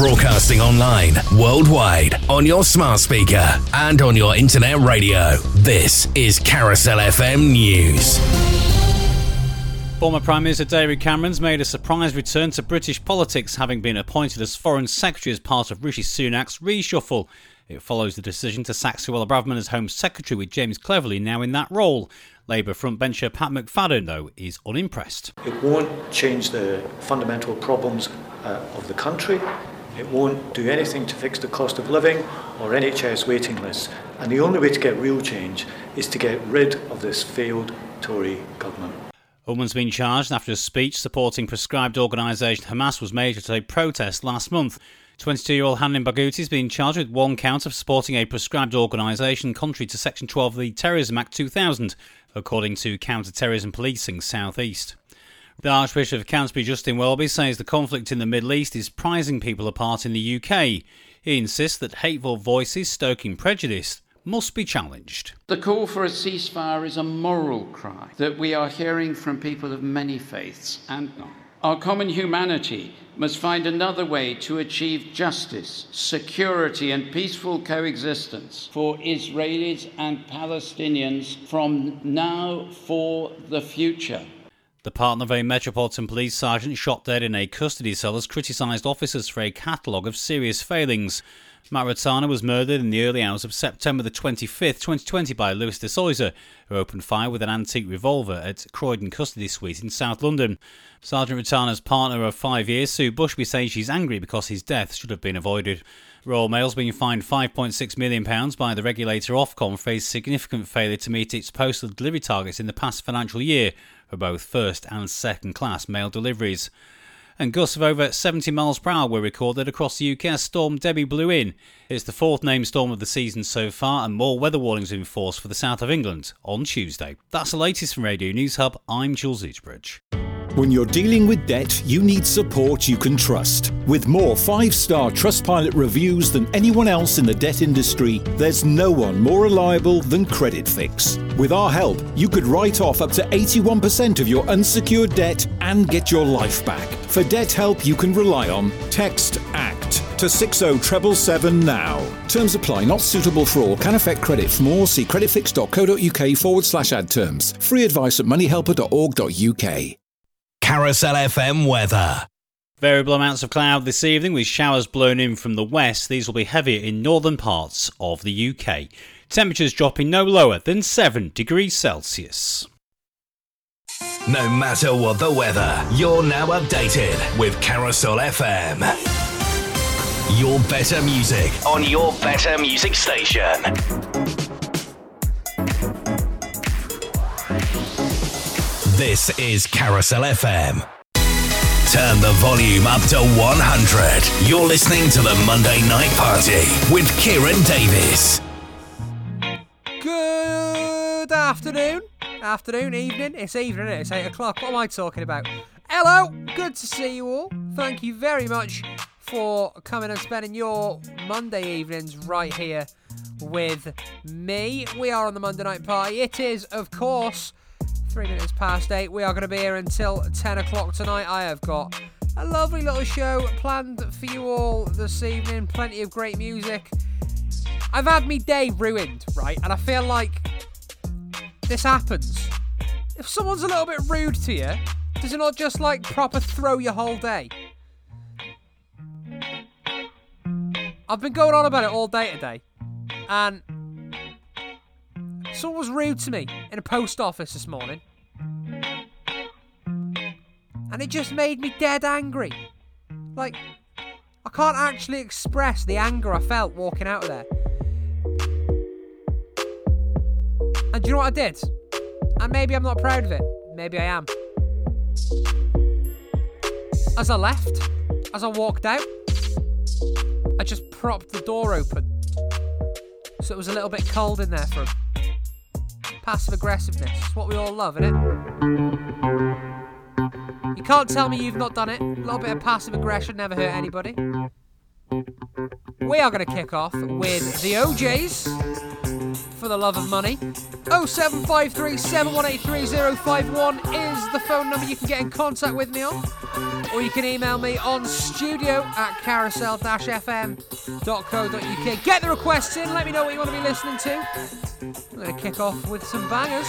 Broadcasting online, worldwide, on your smart speaker, and on your internet radio. This is Carousel FM News. Former Prime Minister David Cameron's made a surprise return to British politics, having been appointed as Foreign Secretary as part of Rishi Sunak's reshuffle. It follows the decision to sack Suella Braverman as Home Secretary, with James Cleverly now in that role. Labour frontbencher Pat McFadden, though, is unimpressed. It won't change the fundamental problems uh, of the country. It won't do anything to fix the cost of living or NHS waiting lists. And the only way to get real change is to get rid of this failed Tory government. Ullman's been charged after a speech supporting proscribed organisation Hamas was made at a protest last month. 22 year old Hanin Barghouti has been charged with one count of supporting a proscribed organisation contrary to Section 12 of the Terrorism Act 2000, according to Counter Terrorism Policing South East. The Archbishop of Canterbury, Justin Welby, says the conflict in the Middle East is prizing people apart in the UK. He insists that hateful voices stoking prejudice must be challenged. The call for a ceasefire is a moral cry that we are hearing from people of many faiths and not. Our common humanity must find another way to achieve justice, security, and peaceful coexistence for Israelis and Palestinians from now for the future. The partner of a Metropolitan Police Sergeant shot dead in a custody cell has criticised officers for a catalogue of serious failings. Matt Ratana was murdered in the early hours of September the 25th, 2020 by Louis de Zoysa, who opened fire with an antique revolver at Croydon Custody Suite in South London. Sergeant Ratana's partner of five years, Sue Bushby, says she's angry because his death should have been avoided. Royal Mail's been fined £5.6 million by the regulator Ofcom for a significant failure to meet its postal delivery targets in the past financial year, for both first and second class mail deliveries. And gusts of over 70 miles per hour were recorded across the UK as Storm Debi blew in. It's the fourth named storm of the season so far, and more weather warnings in force for the south of England on Tuesday. That's the latest from Radio News Hub. I'm Jules Eachbridge. When you're dealing with debt, you need support you can trust. With more five star Trustpilot reviews than anyone else in the debt industry, there's no one more reliable than Creditfix. With our help, you could write off up to 81% of your unsecured debt and get your life back. For debt help you can rely on, text ACT to 60777 now. Terms apply, not suitable for all, can affect credit. For more, see creditfix.co.uk forward slash ad terms. Free advice at moneyhelper.org.uk. Carousel FM weather. Variable amounts of cloud this evening with showers blown in from the west. These will be heavier in northern parts of the UK. Temperatures dropping no lower than 7 degrees Celsius. No matter what the weather, you're now updated with Carousel FM. Your better music on your better music station. This is Carousel FM. Turn the volume up to 100. You're listening to the Monday Night Party with Kieran Davies. Good afternoon. Afternoon, evening. It's evening, it? It's 8 o'clock. What am I talking about? Hello. Good to see you all. Thank you very much for coming and spending your Monday evenings right here with me. We are on the Monday Night Party. It is, of course, three minutes past eight. We are going to be here until 10 o'clock tonight. I have got a lovely little show planned for you all this evening. Plenty of great music. I've had me day ruined, right? And I feel like this happens. If someone's a little bit rude to you, does it not just like proper throw your whole day? I've been going on about it all day today, and someone was rude to me in a post office this morning, and it just made me dead angry. Like, I can't actually express the anger I felt walking out of there. And do you know what I did? And maybe I'm not proud of it. Maybe I am. As I left, as I walked out, I just propped the door open. So it was a little bit cold in there for. Passive aggressiveness. It's what we all love, isn't it? You can't tell me you've not done it. A little bit of passive aggression never hurt anybody. We are going to kick off with the O'Jays for the love of money. 0753 7183 is the phone number you can get in contact with me on. Or you can email me on studio at carousel-fm.co.uk. Get the requests in, let me know what you want to be listening to. I'm going to kick off with some bangers.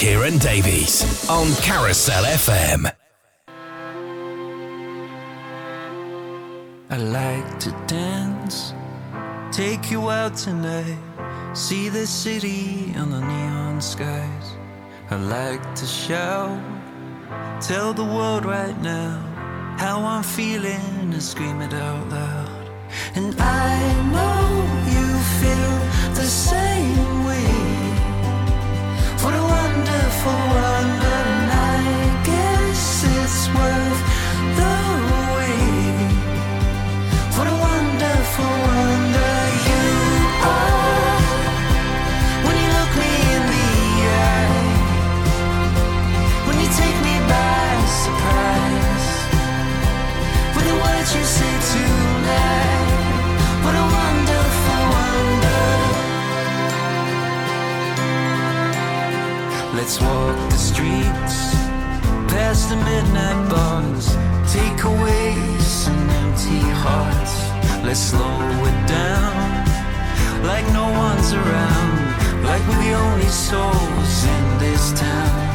Kieran Davies on Carousel FM. I like to dance, take you out tonight, see the city on the neon skies. I like to shout, tell the world right now how I'm feeling and scream it out loud. And I know you feel the same way. What a wonderful wonder, and I guess it's worth Let's walk the streets past the midnight bars. Take away some empty hearts. Let's slow it down like no one's around. Like we're the only souls in this town.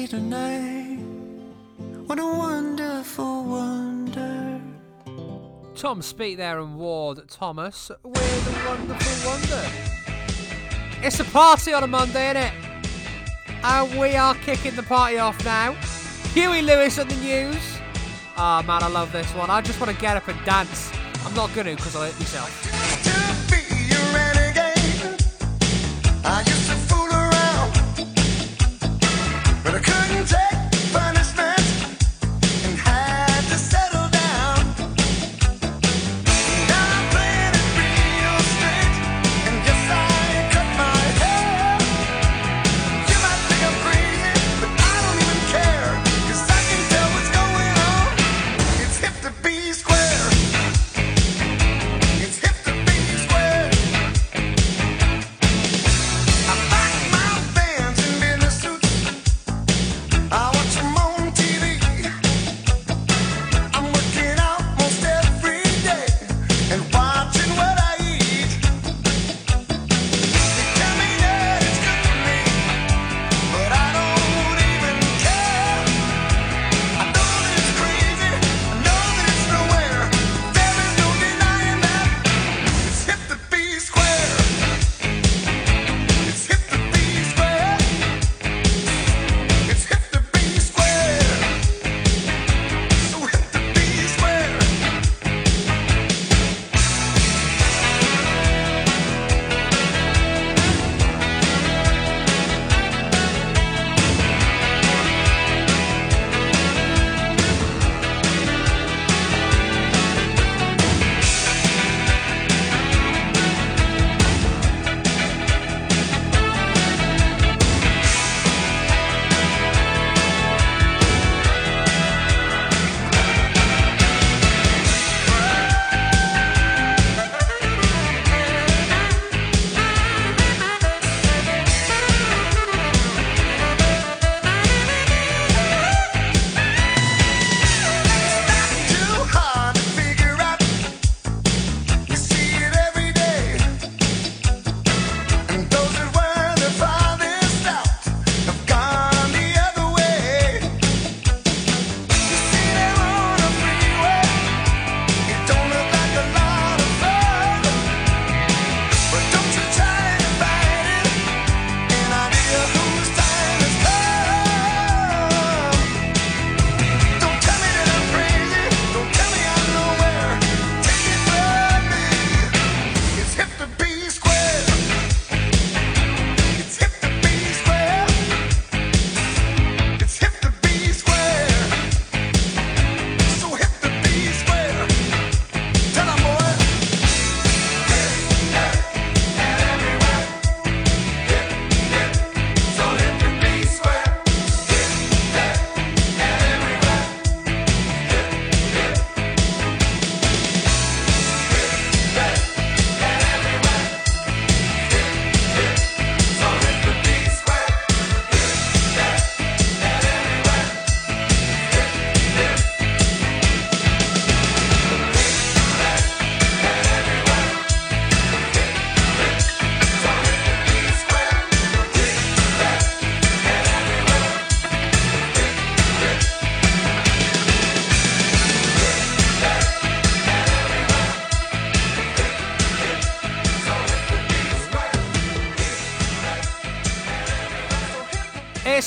Say tonight. What a wonderful wonder. Tom Speight there and Ward Thomas with a wonderful wonder. It's a party on a Monday, isn't it? And we are kicking the party off now. Huey Lewis on the news. Oh, man, I love this one. I just want to get up and dance. I'm not going to because I hurt myself.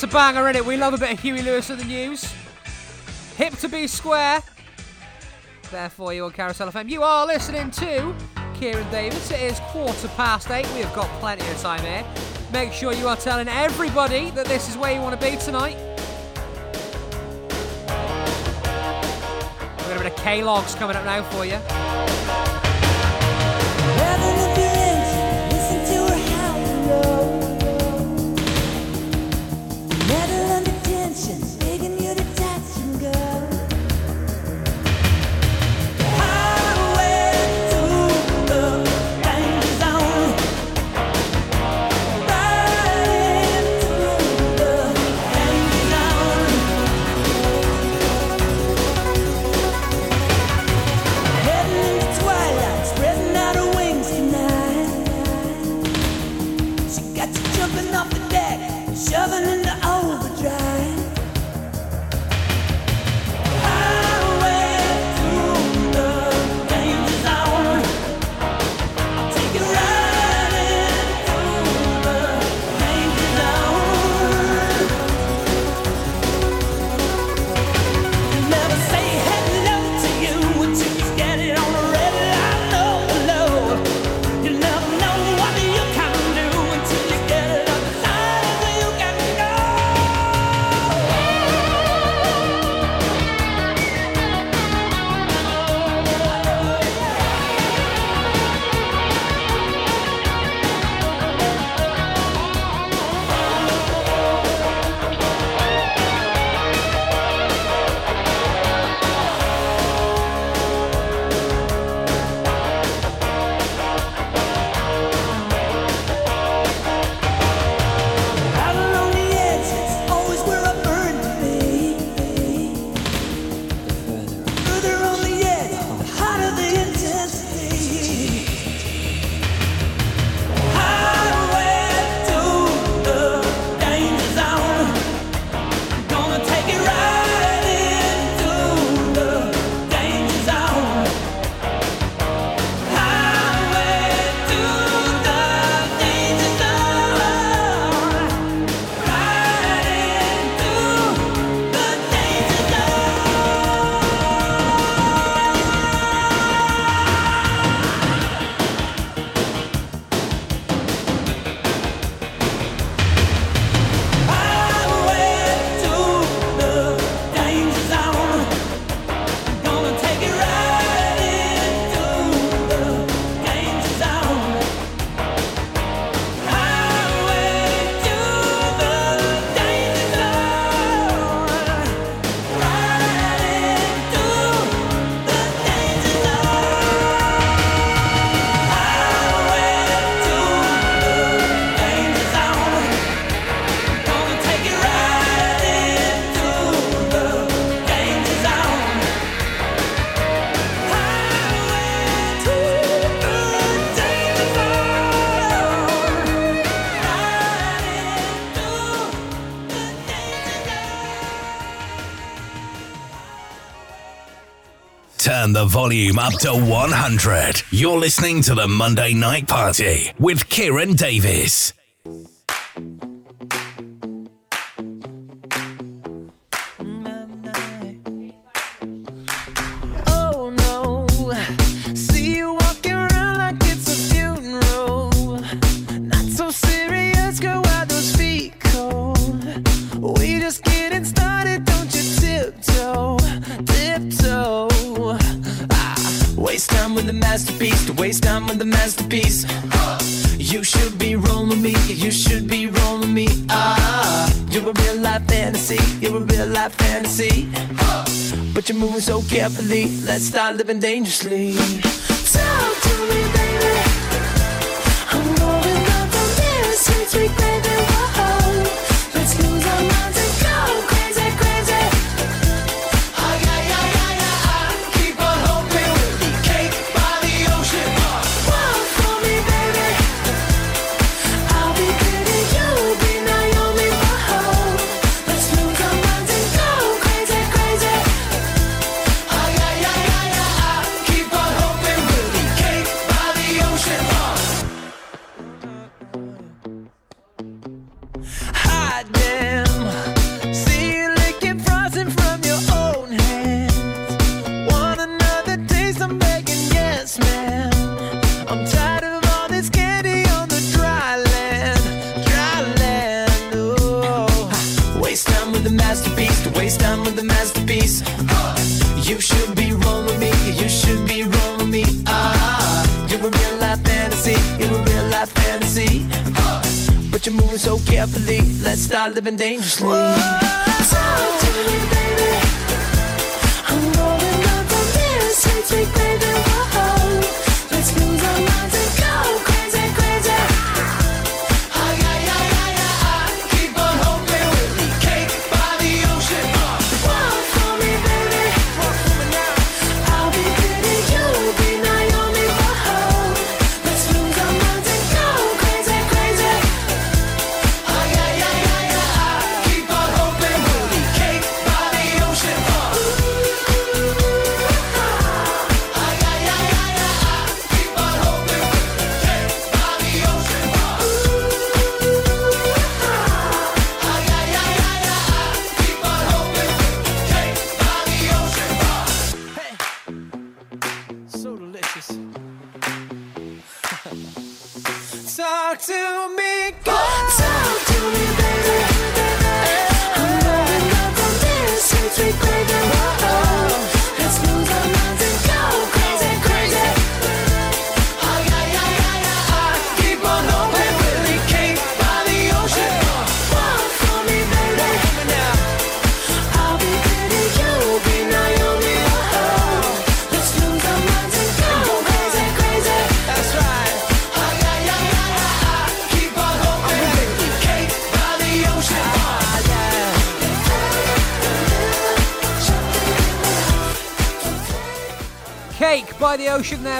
Banger, in it. We love a bit of Huey Lewis in the news. Hip to be square. There for you on Carousel FM. You are listening to Kieran Davies. It is quarter past eight. We have got plenty of time here. Make sure you are telling everybody that this is where you want to be tonight. We've got a bit of K-Logs coming up now for you. Turn the volume up to 100. You're listening to the Monday Night Party with Kieran Davies. but you're moving so carefully. Let's start living dangerously.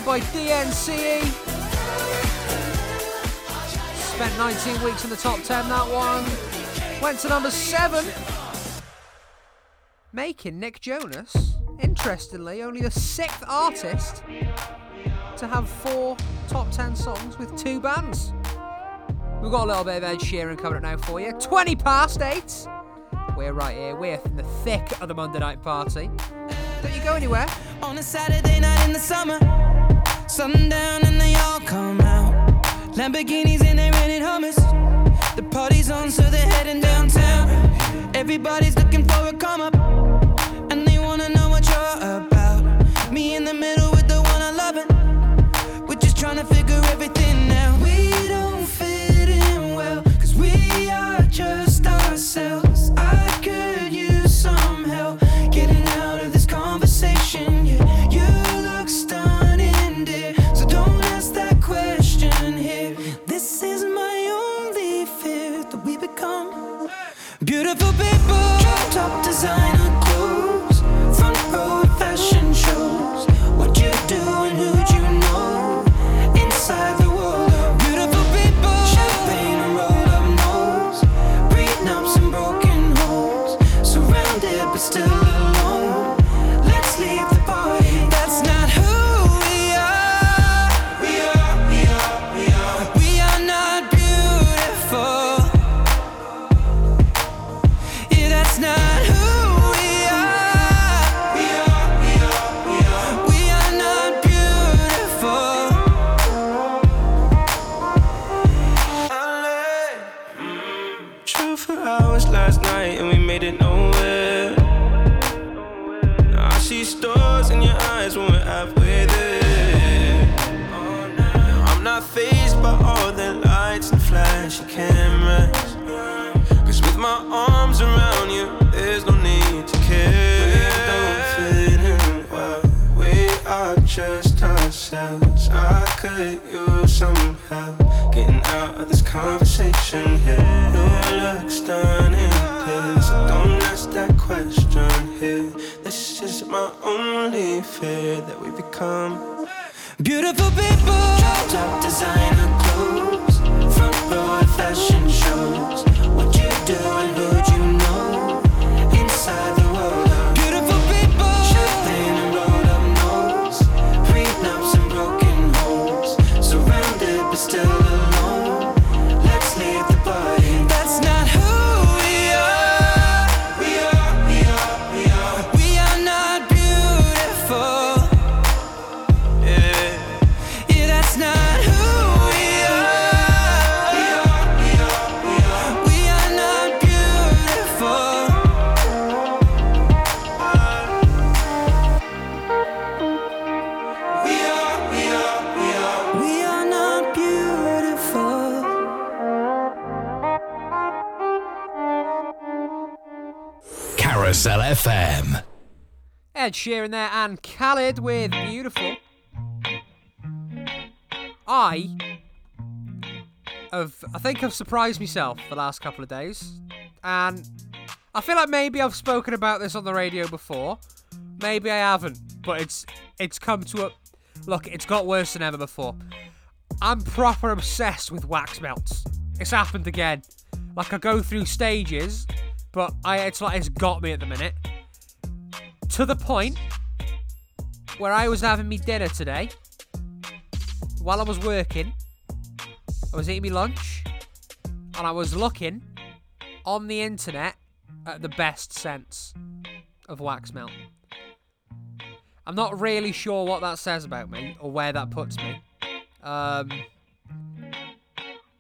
by DNCE. Spent 19 weeks in the top 10, that one. Went to number 7. Making Nick Jonas, interestingly, only the sixth artist to have four top 10 songs with two bands. We've got a little bit of Ed Sheeran coming up now for you. 20 past 8. We're right here. We're in the thick of the Monday night party. Don't you go anywhere. On a Saturday night in the summer. Sundown and they all come out. Lamborghinis and they're rented Hummers. The party's on, so they're heading downtown. Everybody's looking for a come up. Become beautiful people. Top designer Ed Sheeran there and Khalid with Beautiful. I have, I think I've surprised myself the last couple of days. And I feel like maybe I've spoken about this on the radio before. Maybe I haven't. But it's it's come to a look, it's got worse than ever before. I'm proper obsessed with wax melts. It's happened again. Like I go through stages, but I it's like it's got me at the minute to the point where I was having me dinner today while I was working. I was eating my lunch and I was looking on the internet at the best scents of wax melt. I'm not really sure what that says about me or where that puts me. Um,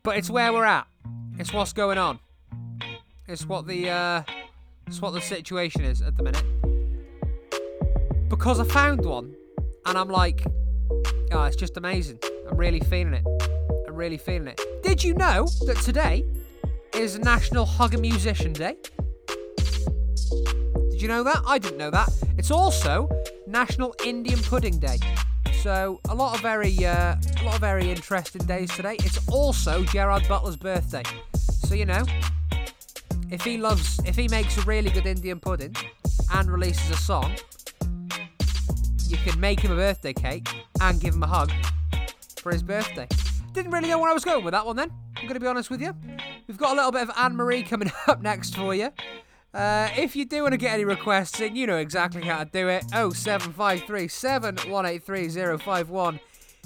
but it's where we're at. It's what's going on. It's what the uh, it's what the situation is at the minute because I found one and I'm like, oh, it's just amazing. I'm really feeling it. I'm really feeling it. Did you know that today is National Hug a Musician Day? Did you know that? I didn't know that. It's also National Indian Pudding Day. So a lot of very, uh, a lot of very interesting days today. It's also Gerard Butler's birthday. So you know, if he loves, if he makes a really good Indian pudding and releases a song, you can make him a birthday cake and give him a hug for his birthday. Didn't really know where I was going with that one then. I'm going to be honest with you. We've got a little bit of Anne Marie coming up next for you. Uh, if you do want to get any requests in, you know exactly how to do it. 07537 183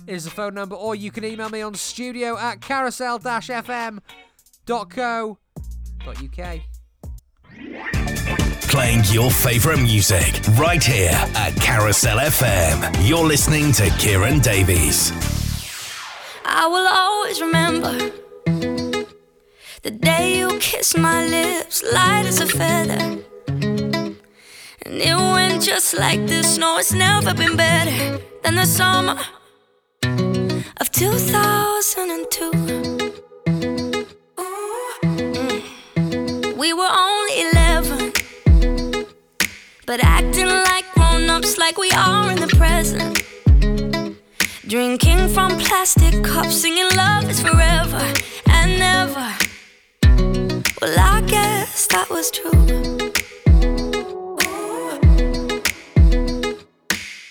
is the phone number, or you can email me on studio at carousel fm.co.uk. Playing your favourite music right here at Carousel FM. You're listening to Kieran Davies. I will always remember the day you kissed my lips, light as a feather. And it went just like this. No, it's never been better than the summer of 2002. But acting like grown ups, like we are in the present. Drinking from plastic cups, singing love is forever and never. Well, I guess that was true.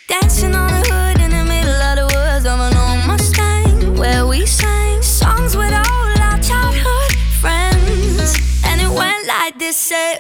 Dancing on the hood in the middle of the woods of an old Mustang, where we sang songs with all our childhood friends. And it went like this: say,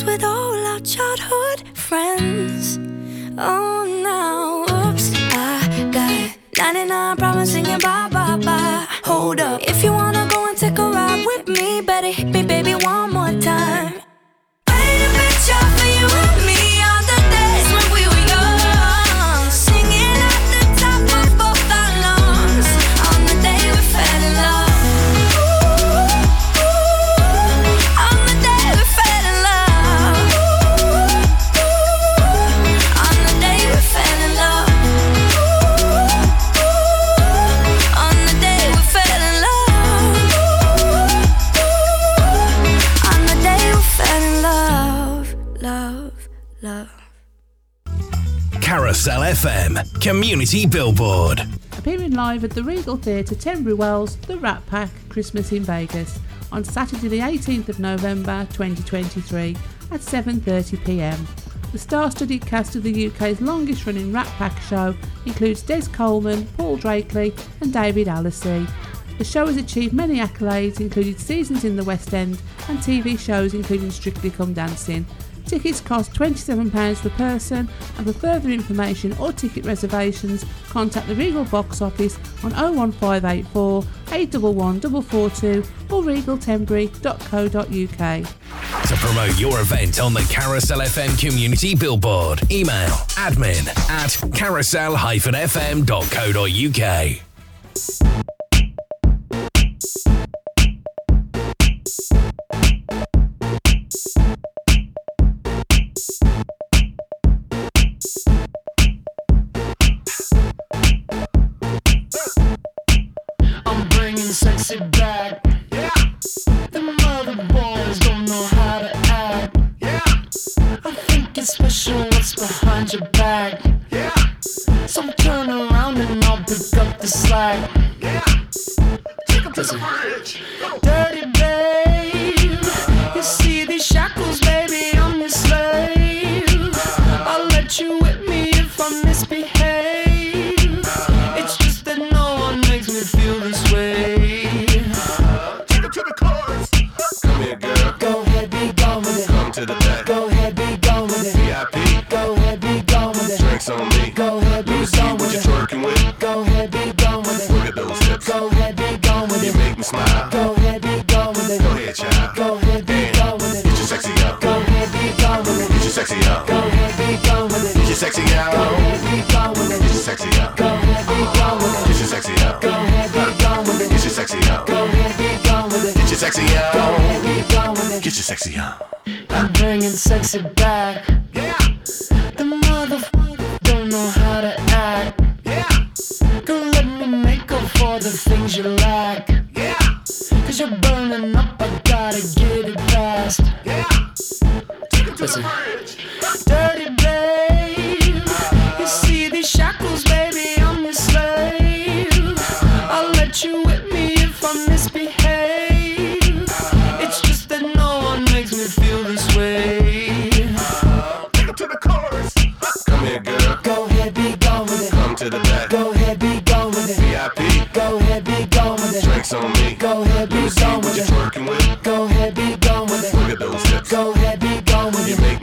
with all our childhood friends. Oh, now, oops, I got 99 problems singing bye bye bye. Hold up, if you wanna go and take a ride with me, better hit me, baby, one more time. Carousel FM Community Billboard. Appearing live at the Regal Theatre, Tenbury Wells, the Rat Pack Christmas in Vegas on Saturday the 18th of November 2023 at 7:30 p.m. The star-studded cast of the UK's longest-running Rat Pack show includes Des Coleman, Paul Drakely, and David Alessi. The show has achieved many accolades, including seasons in the West End and TV shows including Strictly Come Dancing. Tickets cost £27 per person, and for further information or ticket reservations, contact the Regal box office on 01584 811 or regaltenbury.co.uk. To promote your event on the Carousel FM Community Billboard, email admin at carousel-fm.co.uk. I'm sexy back. Yeah. The mother boys don't know how to act. Yeah. I think it's special what's behind your back. Yeah. So turn around and I'll pick up the slack. Yeah. Take 'em to the bridge. Sexy out. Go be gone with it. Get your sexy out. Go be gone with it. Get your sexy out. Go be gone with it. Get your sexy out. Go be gone with it. Get your sexy out. Go be gone with it. Get your sexy out. I'm bringing sexy back.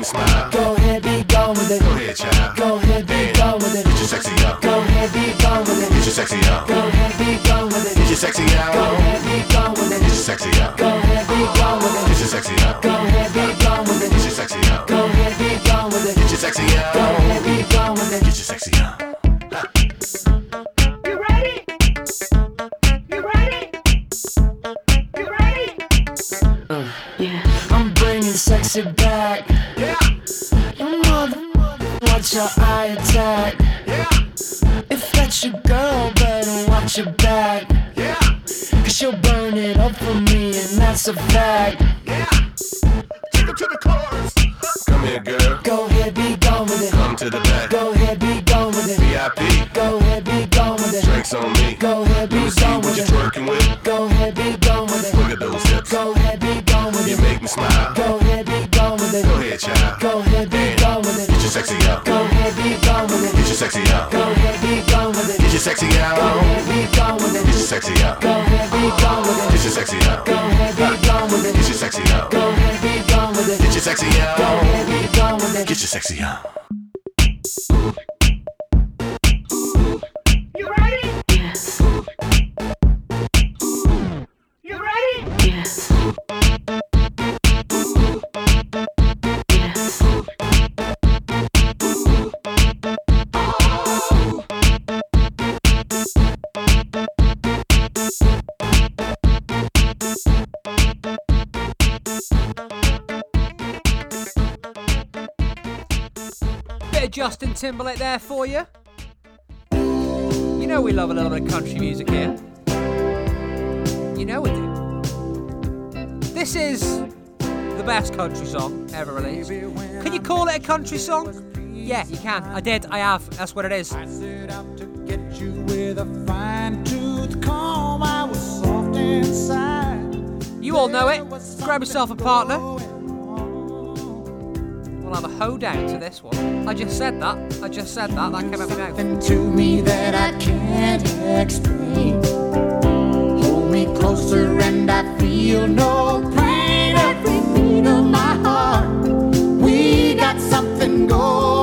Smile. Go ahead, be gone with it. Go ahead, child. Go ahead, be gone with it. Get your sexy out. Go ahead, be gone with it. Get your sexy out. Go ahead, be gone with it. Get your sexy out. Go ahead, be gone with it. Get your sexy out. Go ahead, be gone with it. Get your sexy out. Go ahead, be gone with it. Get your sexy out. Go ahead, be gone with it. Get your sexy out. Go ahead, be gone with it. Eye attack. Yeah. If that's your girl, better watch your back. Yeah. Cause you'll burn it up for me, and that's a fact. Sexy out. Go ahead, be gone with it. Get your sexy out. Go ahead, be gone with it. Get your sexy out. Go ahead, be gone with it. Get your sexy out. Go ahead, be gone with it. Get your sexy out. Go ahead, be gone with it. Get your sexy out. Go ahead, be gone with it. Get your sexy out. Timberlake there for you. You know we love a little bit of country music here. You know we do. This is the best country song ever released. Can you call it a country song? Yeah, you can. I did. I have. That's what it is. Get you with a fine tooth comb. I was soft inside. You all know it. Grab yourself a partner. We'll have a hoedown to this one. I just said that. I just said that. That came out my to me that I can't explain. Hold me closer and I feel no pain. Every beat of my heart, we got something going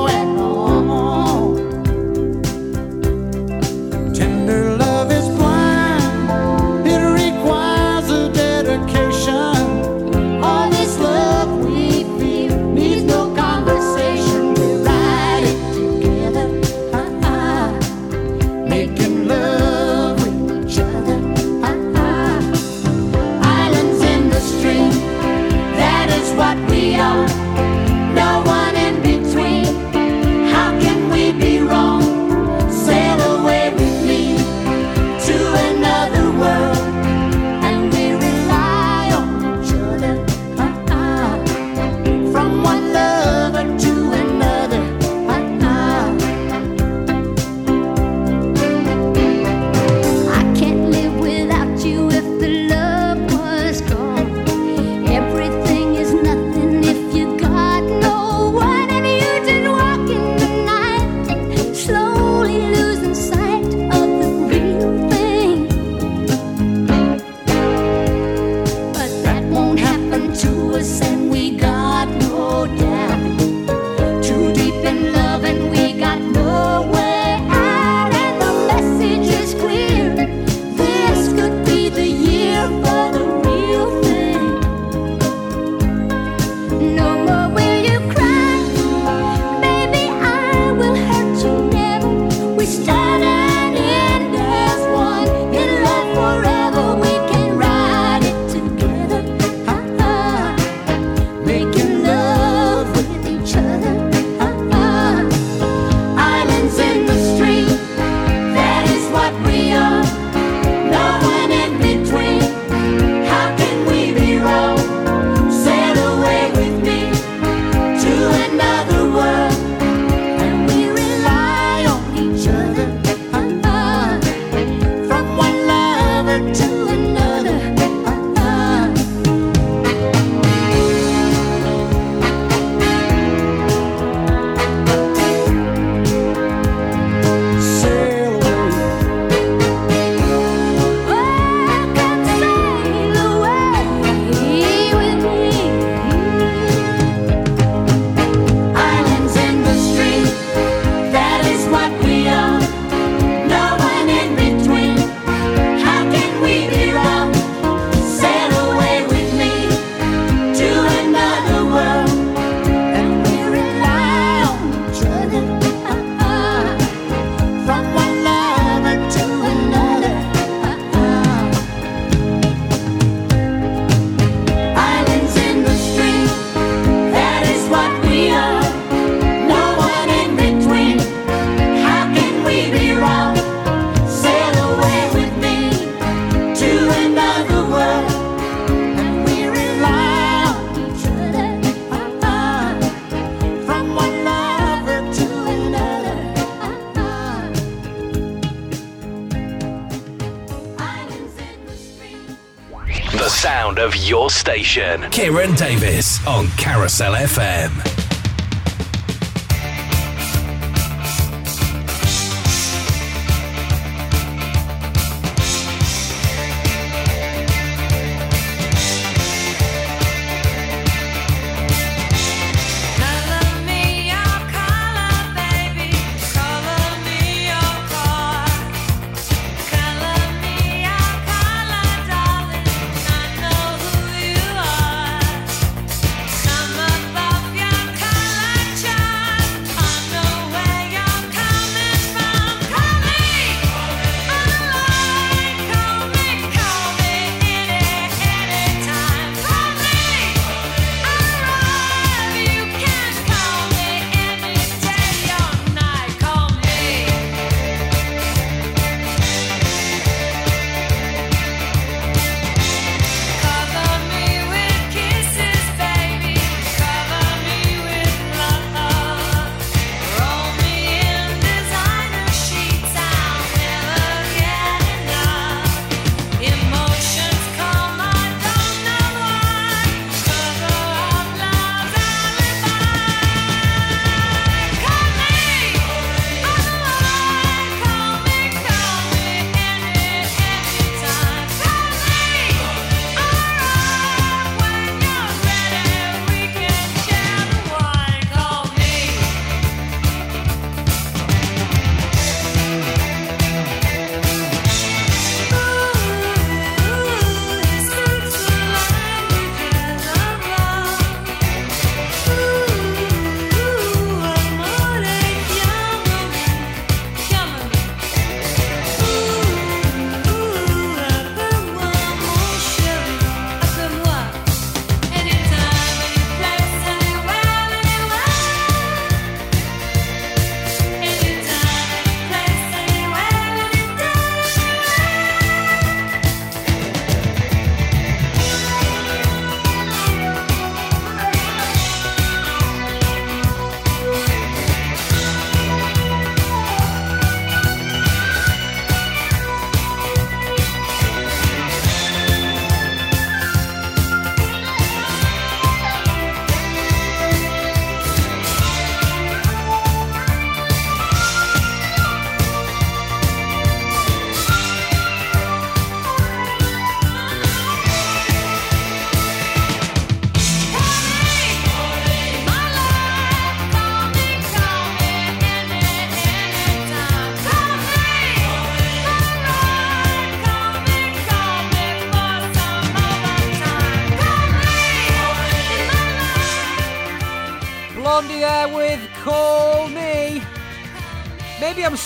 of your station. Kieran Davies on Carousel FM.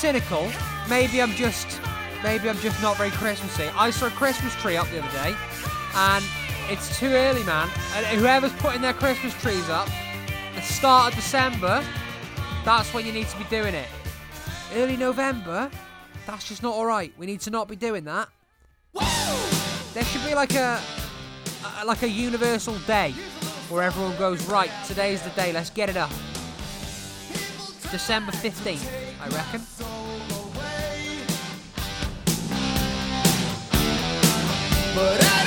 cynical. Maybe I'm just maybe I'm just not very Christmassy. I saw a Christmas tree up the other day, and it's too early, man. And whoever's putting their Christmas trees up, the start of December, that's when you need to be doing it. Early November, that's just not alright. We need to not be doing that. There should be like a, a like a universal day where everyone goes right. Today's the day. Let's get it up. December 15th, I reckon. but I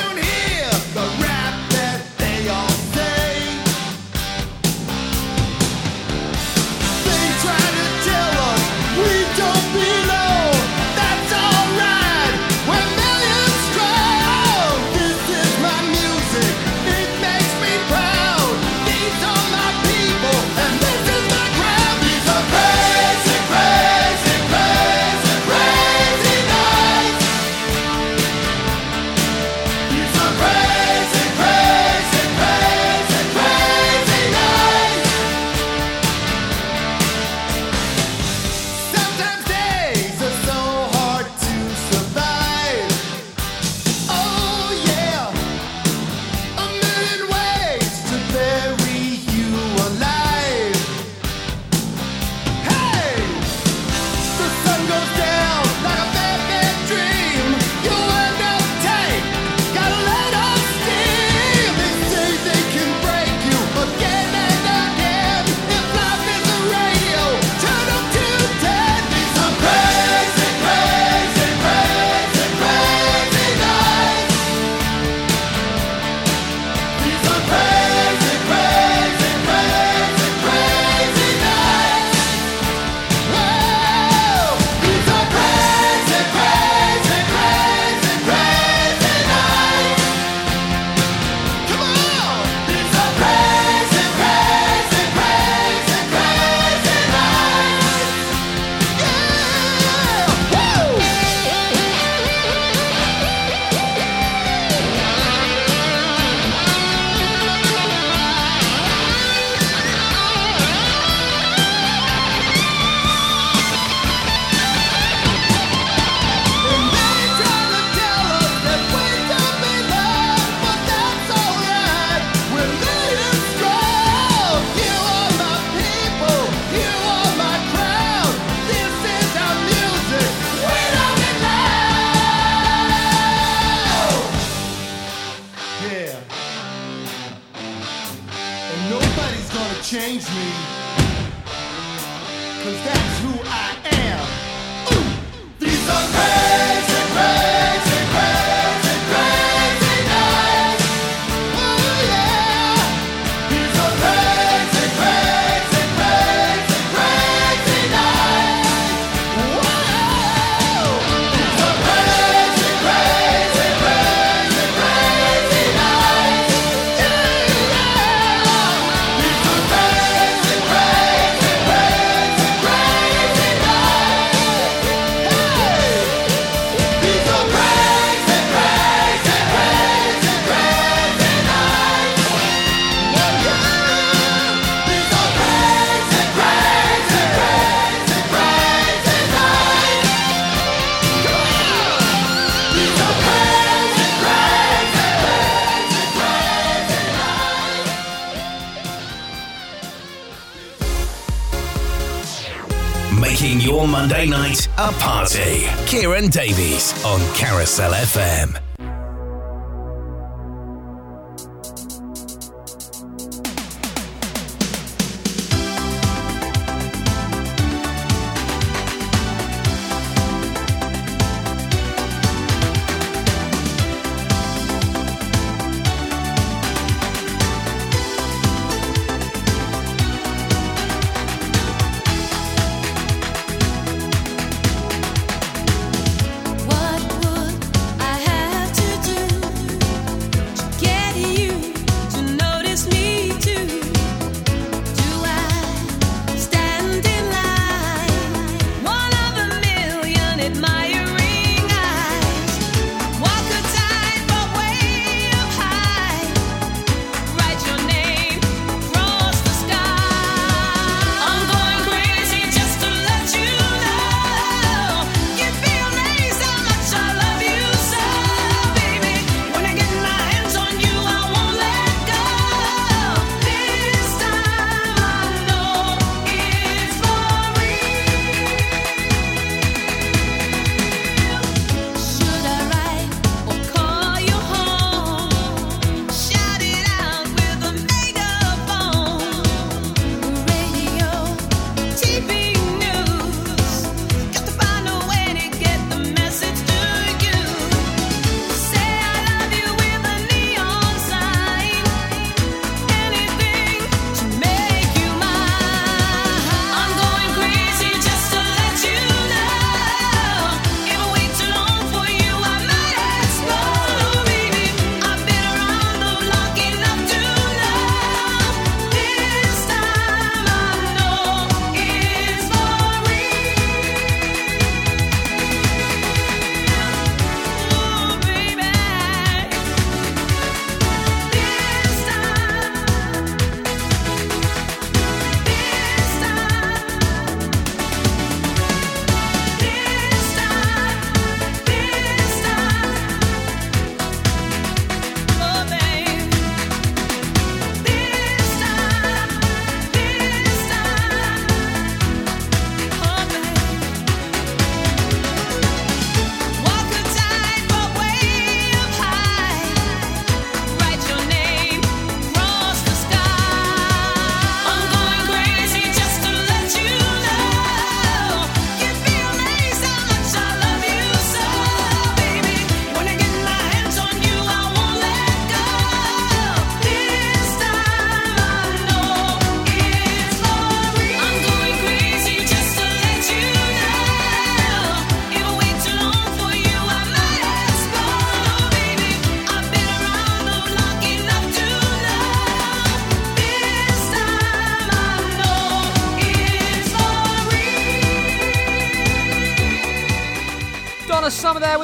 Davies on Carousel FM.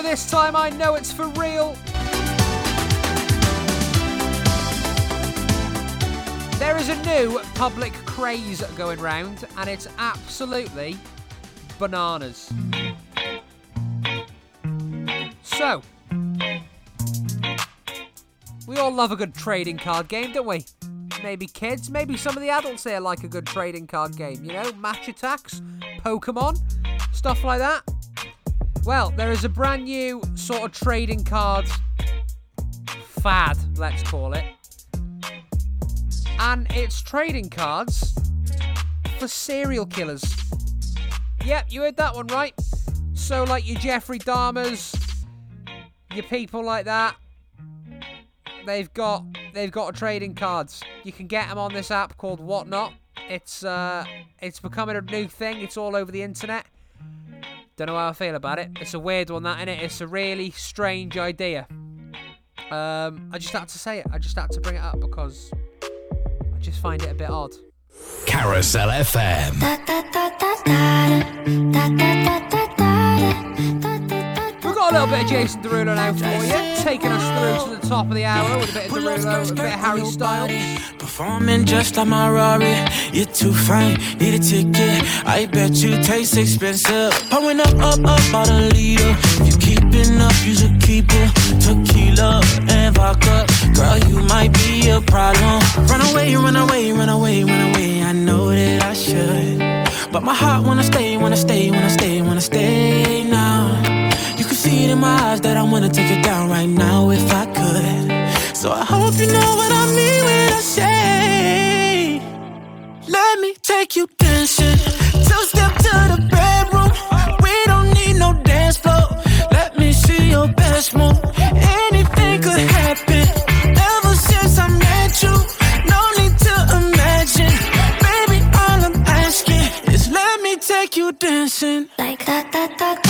With this time I know it's for real. There is a new public craze going round, and it's absolutely bananas. So, we all love a good trading card game, don't we? Maybe kids, maybe some of the adults here like a good trading card game, you know, Match Attax, Pokemon, stuff like that. Well, there is a brand new sort of trading card fad, let's call it. And it's trading cards for serial killers. Yep, you heard that one right. So, like your Jeffrey Dahmers, your people like that, they've got they've got trading cards. You can get them on this app called Whatnot. It's uh, it's becoming a new thing. It's all over the internet. Don't know how I feel about it. It's a weird one, that innit? It's a really strange idea. Um, I just had to say it. I just had to bring it up because I just find it a bit odd. Carousel FM. A little bit of Jason Derulo now for you, taking us through to the top of the hour with a bit of Derulo, a bit of Harry Styles. Performing just like my Rari. You're too fine, need a ticket. I bet you taste expensive. Pouring up, up, up, out a liter. If you keeping up, you should keep it. Tequila and vodka. Girl, you might be a problem. Run away, run away, run away, run away. I know that I should. But my heart wanna stay, wanna stay, wanna stay, wanna stay now. It in my eyes that I wanna take it down right now if I could. So I hope you know what I mean when I say, Let me take you dancing. Two step to the bedroom. We don't need no dance floor. Let me see your best move. Anything could happen. Ever since I met you, no need to imagine. Baby, all I'm asking is let me take you dancing. Like that, that, that,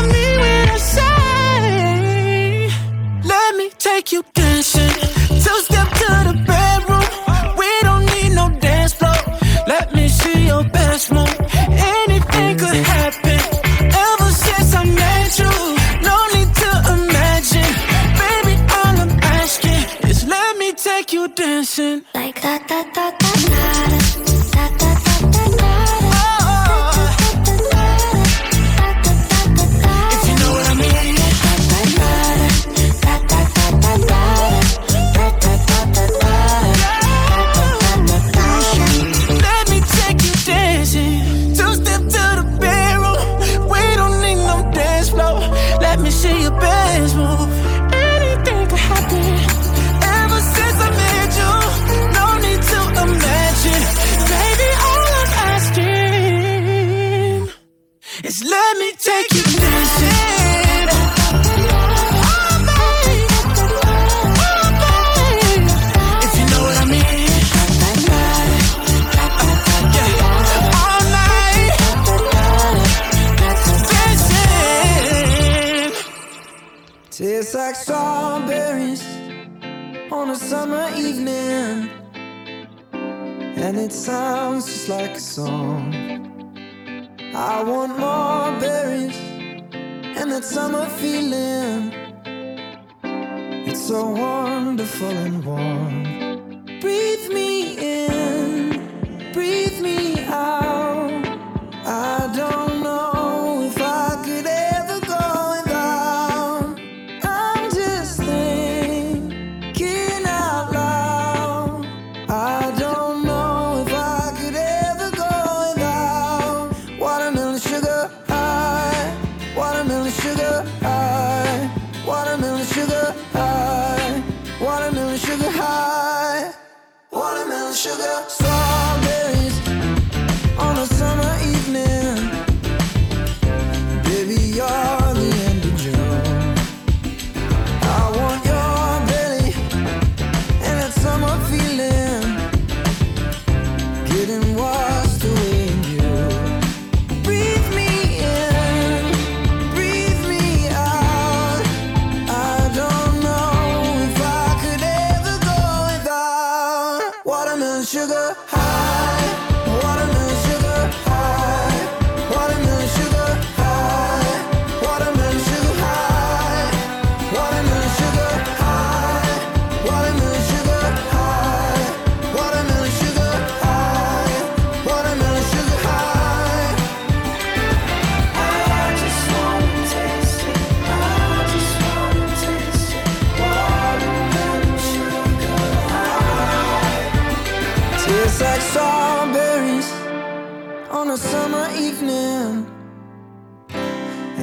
take you dancing. Two step to the bedroom. We don't need no dance floor. Let me see your best move. Sounds just like a song. I want more berries and that summer feeling. It's so wonderful and warm. Breathe me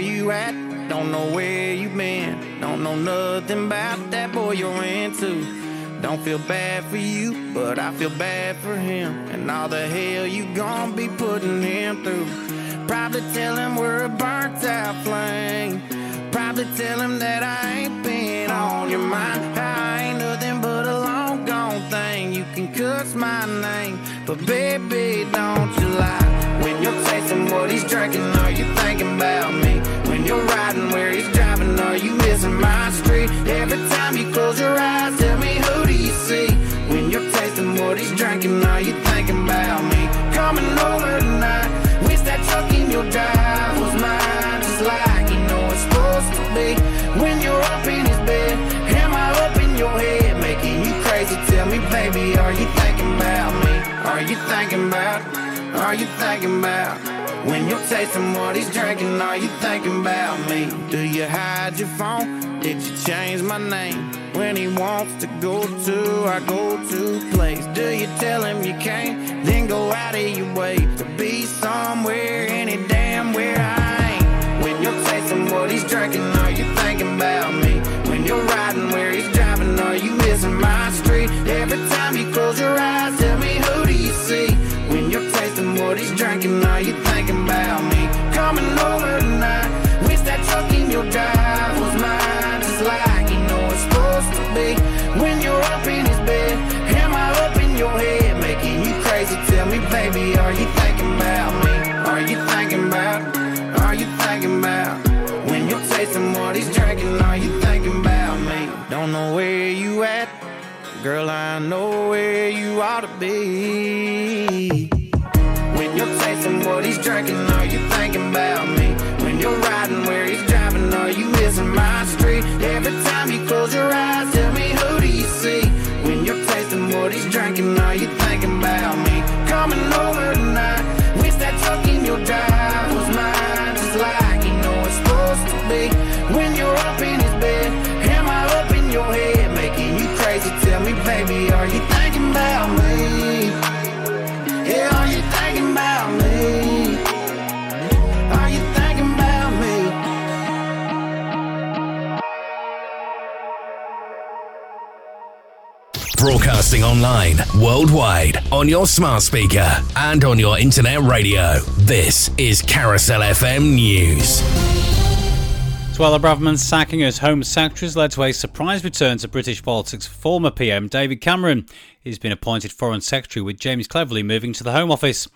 you're at, don't know where you've been, don't know nothing about that boy you're into. Don't feel bad for you, but I feel bad for him. And all the hell you gon' be putting him through. Probably tell him we're a burnt out flame. Probably tell him that I ain't been on your mind. I ain't nothing but a long gone thing. You can cuss my name, but baby, don't you lie. When you're tasting what he's drinking, are you thinking about me? When you're riding where he's driving, are you missing my street? Every time you close your eyes, tell me who do you see? When you're tasting what he's drinking, are you thinking about me? Coming over tonight, your drive was mine, just like you know it's supposed to be. When you're up in his bed, am I up in your head, making you crazy? Tell me, baby, are you thinking about me? Are you thinking about? Are you thinking about? When you're tasting what he's drinking, are you thinking about me? Do you hide your phone? Did you change my name? When he wants to go to our go-to place, do you tell him you can't? Then go out of your way to be somewhere, any damn where I ain't. When you're tasting what he's drinking, are you thinking about me? When you're riding where he's driving, are you missing my street? Every time you close your eyes, tell me who do you see? What he's drinking, are you thinking about me? Coming over tonight, wish that truck in your drive was mine, just like you know it's supposed to be. When you're up in his bed, am I up in your head, making you crazy? Tell me, baby, are you thinking about me? Are you thinking about? Are you thinking about? When you're tasting what he's drinking, are you thinking about me? Don't know where you at, girl. I know where you ought to be. Drinking, are you thinking about me? When you're riding where he's driving, are you missing my street? Every time you close your eyes, tell me who do you see? When you're tasting what he's drinking, are you Broadcasting online, worldwide, on your smart speaker, and on your internet radio. This is Carousel FM News. Suella Braverman's sacking as Home Secretary has led to a surprise return to British politics for former PM David Cameron. He's been appointed Foreign Secretary with James Cleverly moving to the Home Office.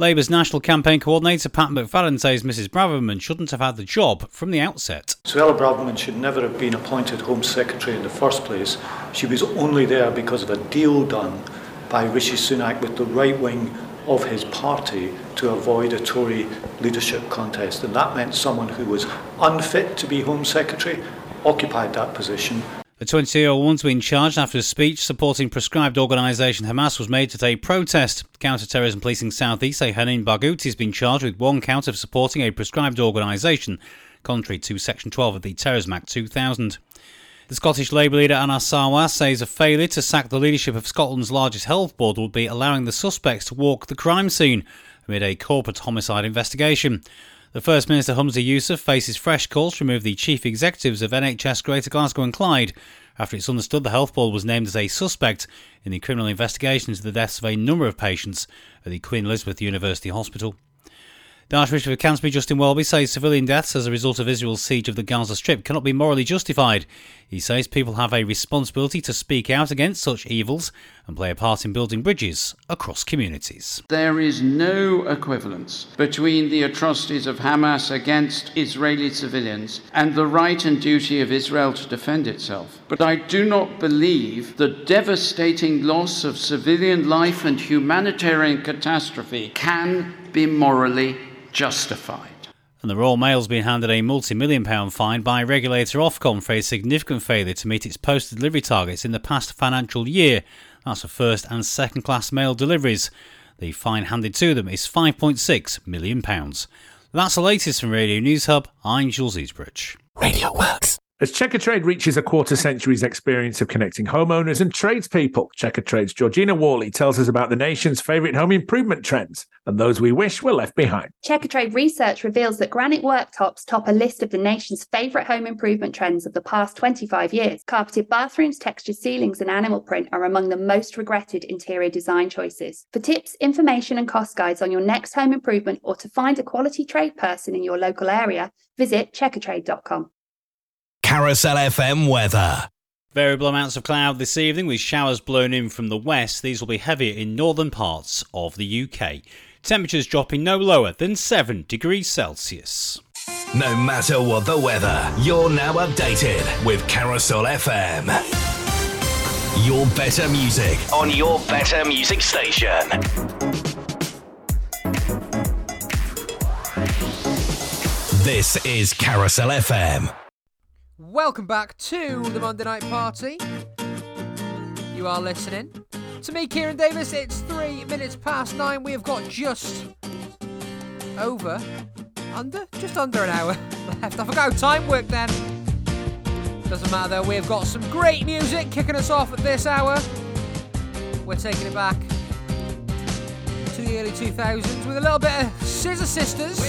Labour's National Campaign Coordinator Pat McFadden says Mrs Braverman shouldn't have had the job from the outset. Suella Braverman should never have been appointed Home Secretary in the first place. She was only there because of a deal done by Rishi Sunak with the right wing of his party to avoid a Tory leadership contest. And that meant someone who was unfit to be Home Secretary occupied that position. The 20 year old woman's been charged after a speech supporting proscribed organisation Hamas was made at a protest. Counter terrorism policing Southeast say Hanin Barghouti has been charged with one count of supporting a proscribed organisation, contrary to Section 12 of the Terrorism Act 2000. The Scottish Labour leader Anas Sarwar says a failure to sack the leadership of Scotland's largest health board would be allowing the suspects to walk the crime scene amid a corporate homicide investigation. The First Minister Humza Yousaf faces fresh calls to remove the chief executives of NHS Greater Glasgow and Clyde after it's understood the health board was named as a suspect in the criminal investigation into the deaths of a number of patients at the Queen Elizabeth University Hospital. The Archbishop of Canterbury, Justin Welby, says civilian deaths as a result of Israel's siege of the Gaza Strip cannot be morally justified. He says people have a responsibility to speak out against such evils and play a part in building bridges across communities. There is no equivalence between the atrocities of Hamas against Israeli civilians and the right and duty of Israel to defend itself. But I do not believe the devastating loss of civilian life and humanitarian catastrophe can be morally justified. And the Royal Mail's been handed a multi million pound fine by regulator Ofcom for a significant failure to meet its post delivery targets in the past financial year. That's for first and second class mail deliveries. The fine handed to them is £5.6 million. That's the latest from Radio News Hub. I'm Jules Eastbridge. Radio Works. As Checker Trade reaches a quarter century's experience of connecting homeowners and tradespeople, Checkatrade's Georgina Worley tells us about the nation's favourite home improvement trends and those we wish were left behind. Checkatrade research reveals that granite worktops top a list of the nation's favourite home improvement trends of the past 25 years. Carpeted bathrooms, textured ceilings, and animal print are among the most regretted interior design choices. For tips, information, and cost guides on your next home improvement or to find a quality trade person in your local area, visit checkatrade.com. Carousel FM weather. Variable amounts of cloud this evening with showers blown in from the west. These will be heavier in northern parts of the UK. Temperatures dropping no lower than 7 degrees Celsius. No matter what the weather, you're now updated with Carousel FM. Your better music on your better music station. This is Carousel FM. Welcome back to the Monday Night Party. You are listening to me, Kieran Davies. It's three minutes past nine. We have got just over, under, just under an hour left. I forgot how time worked then. Doesn't matter though. We've got some great music kicking us off at this hour. We're taking it back to the early 2000s with a little bit of Scissor Sisters.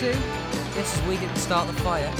This is We Didn't Start the Fire.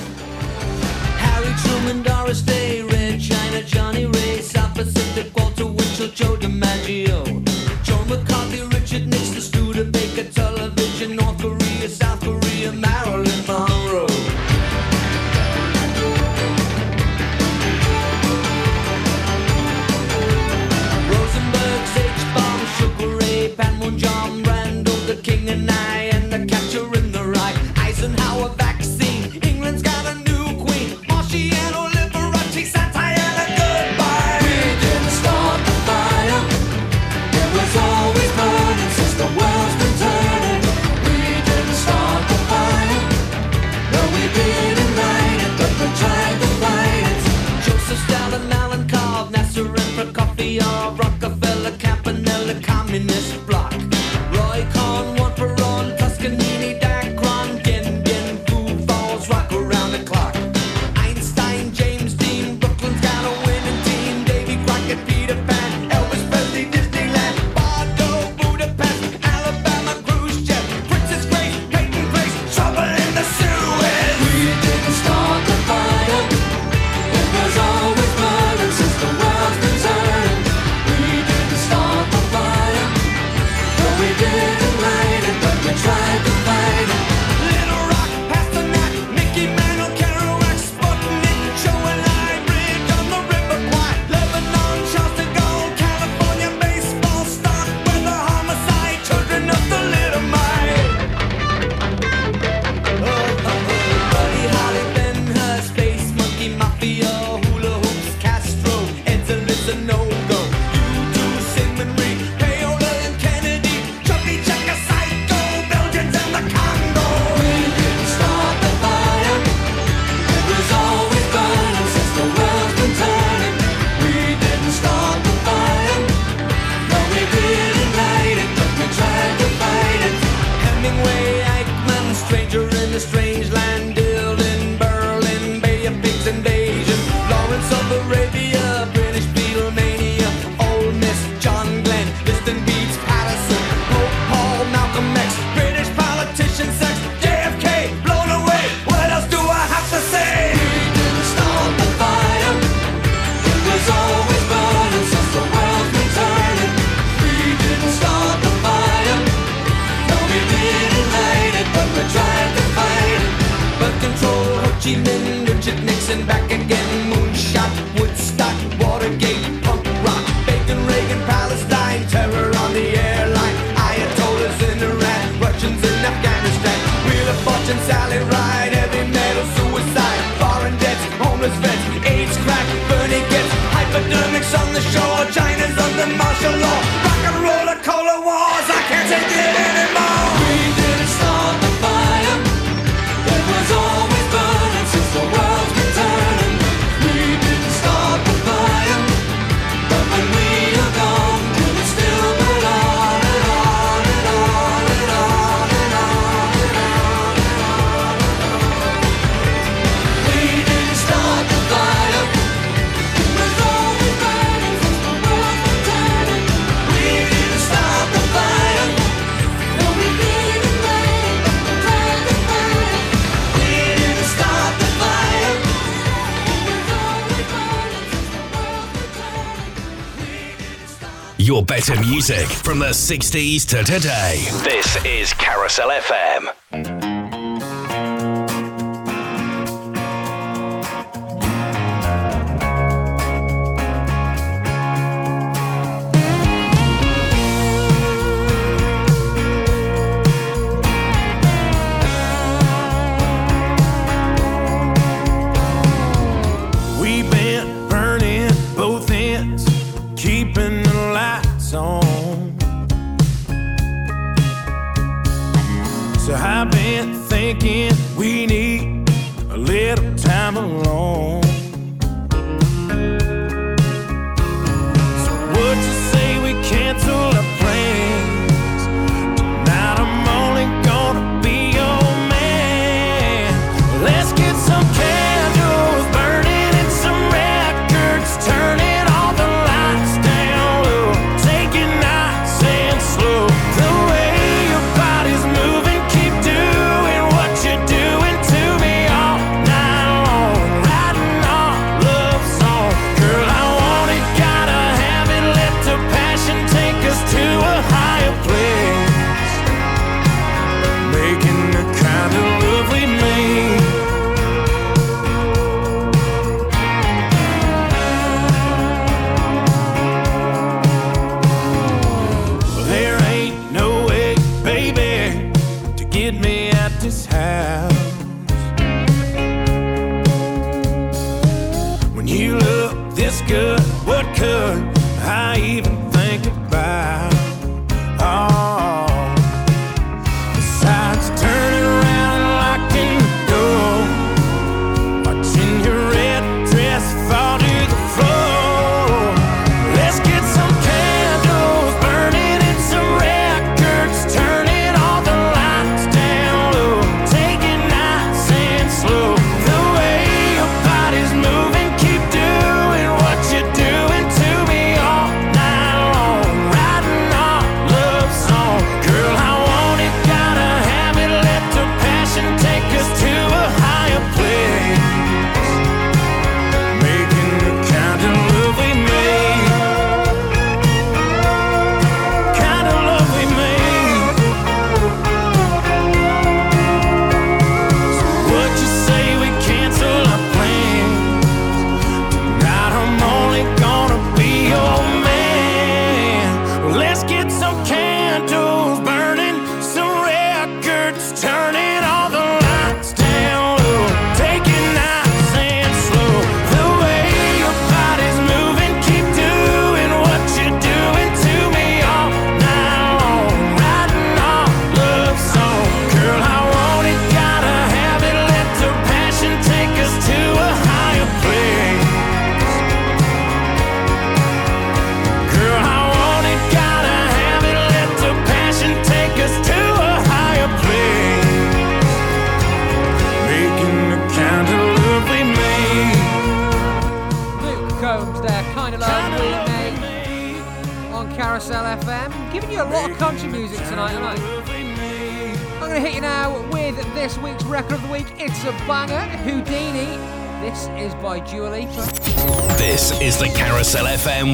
epidemics on the shore, China's under martial law. your better music from the 60s to today. This is Carousel FM.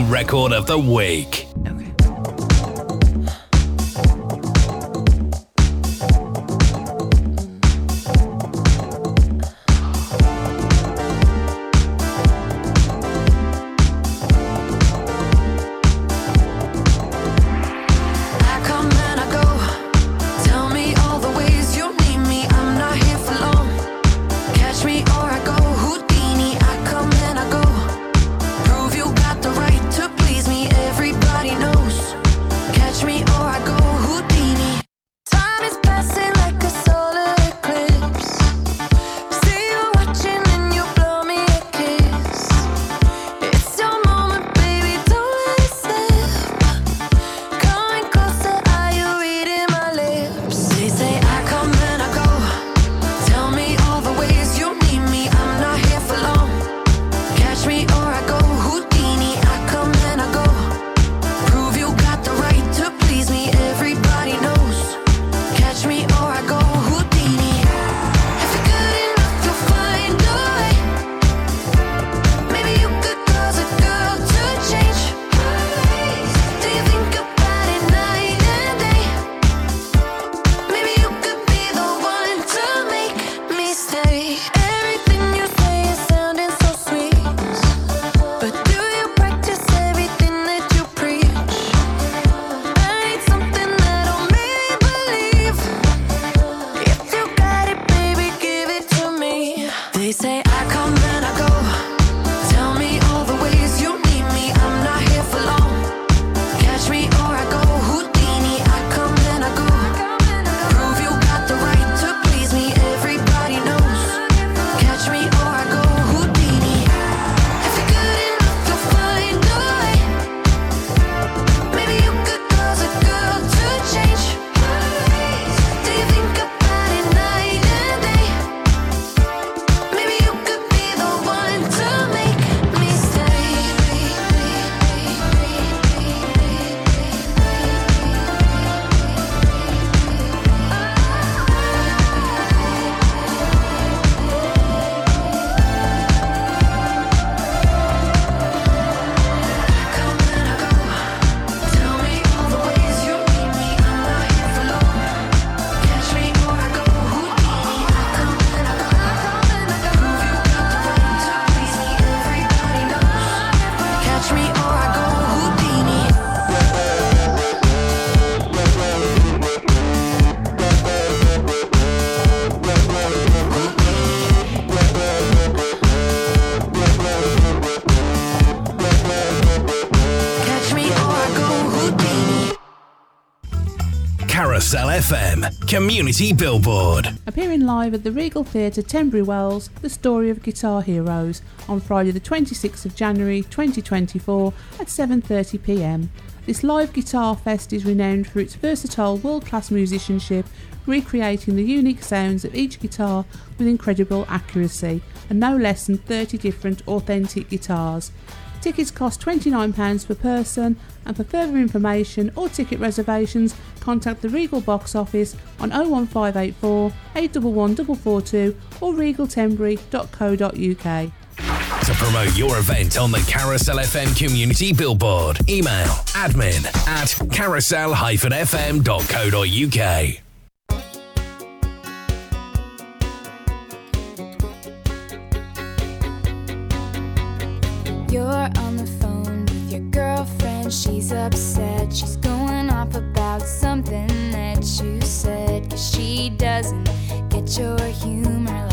Record of the week. Carousel FM Community Billboard. Appearing live at the Regal Theatre, Tenbury Wells, the story of Guitar Heroes on Friday the 26th of January 2024 at 7:30 p.m. This live guitar fest is renowned for its versatile world-class musicianship, recreating the unique sounds of each guitar with incredible accuracy and no less than 30 different authentic guitars. Tickets cost £29 per person, and for further information or ticket reservations, contact the Regal box office on 01584 811 or regaltenbury.co.uk. To promote your event on the Carousel FM Community Billboard, email admin at carousel-fm.co.uk. You're on the phone with your girlfriend. She's upset. She's going off about something that you said. Cause she doesn't get your humor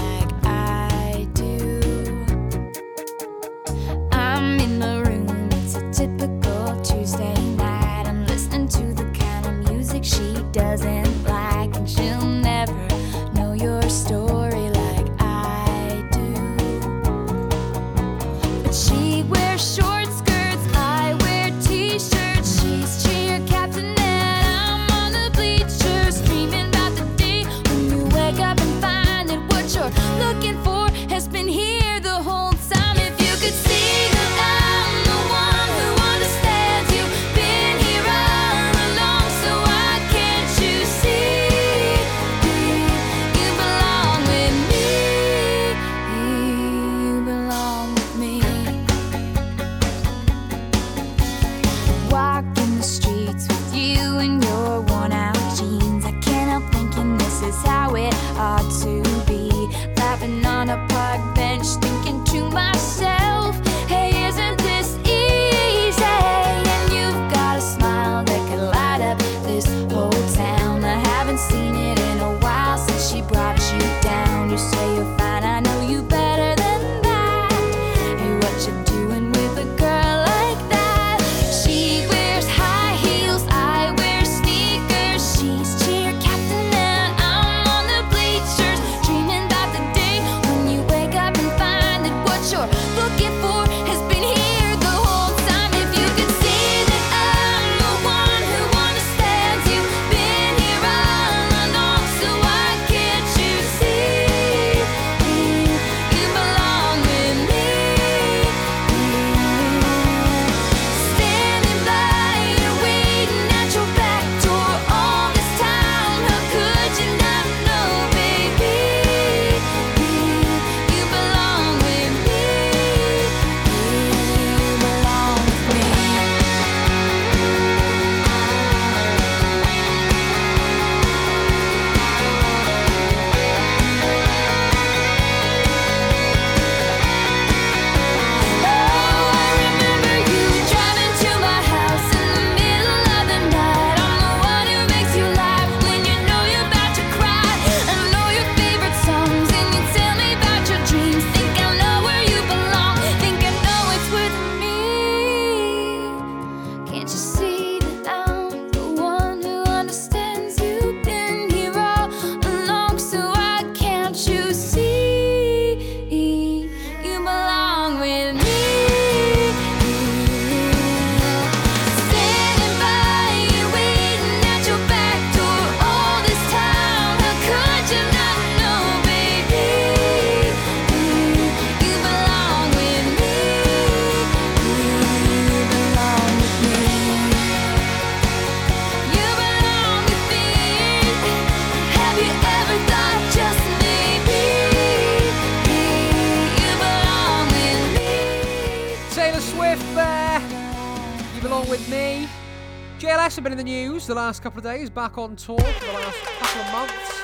last couple of days, back on tour for the last couple of months.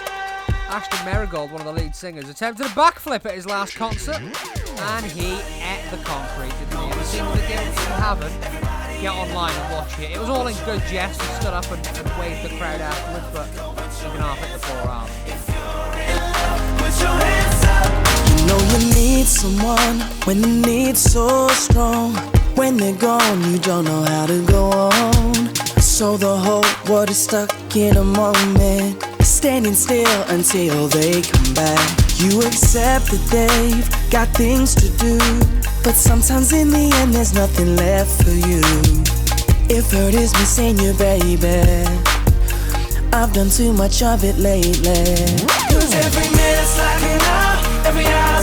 Ashton Marigold, one of the lead singers, attempted a backflip at his last concert and he ate the concrete. Didn't he? If you haven't, get online and watch it. It was all in good jest. He stood up and, and waved the crowd afterwards, but you can half hit the arm. You know you need someone when the need's so strong. When they're gone, you don't know how to go on. So the whole world is stuck in a moment, standing still until they come back. You accept that they've got things to do, but sometimes in the end there's nothing left for you. If hurt is missing you, baby, I've done too much of it lately. Cause every minute's like an hour, every hour.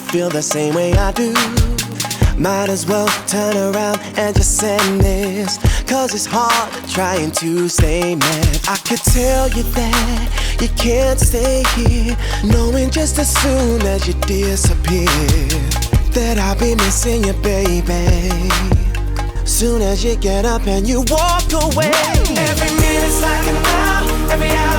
feel the same way I do. Might as well turn around and just send this. Cause it's hard trying to stay mad. I could tell you that you can't stay here. Knowing just as soon as you disappear, that I'll be missing you, baby. Soon as you get up and you walk away, every minute's like an hour, every hour.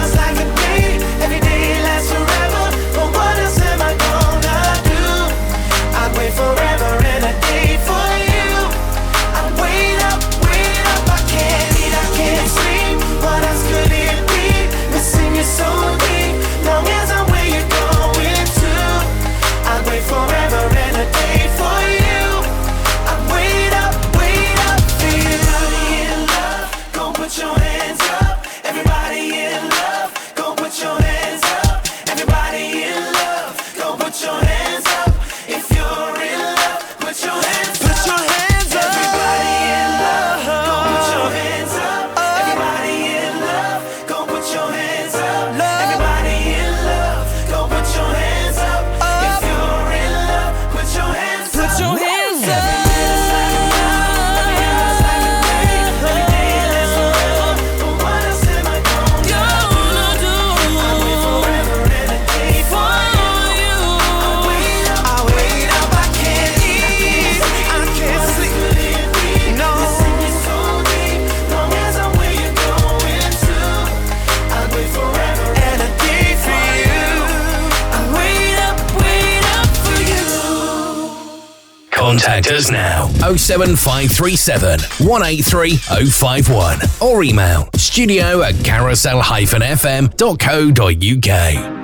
Contact us now 07537 183051 or email studio at carousel-fm.co.uk.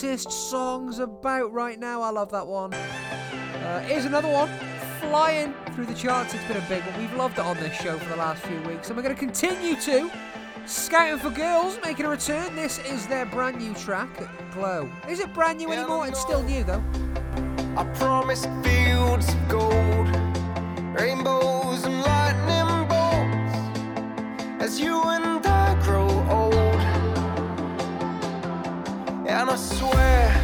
hottest songs about right now. I love that one. Uh, here's another one flying through the charts. It's been a big one. We've loved it on this show for the last few weeks, and we're going to continue to. Scouting for Girls making a return. This is their brand new track, Glow. Is it brand new anymore? It's still new though. I promise fields of gold, rainbows and lightning bolts, as you and I. I swear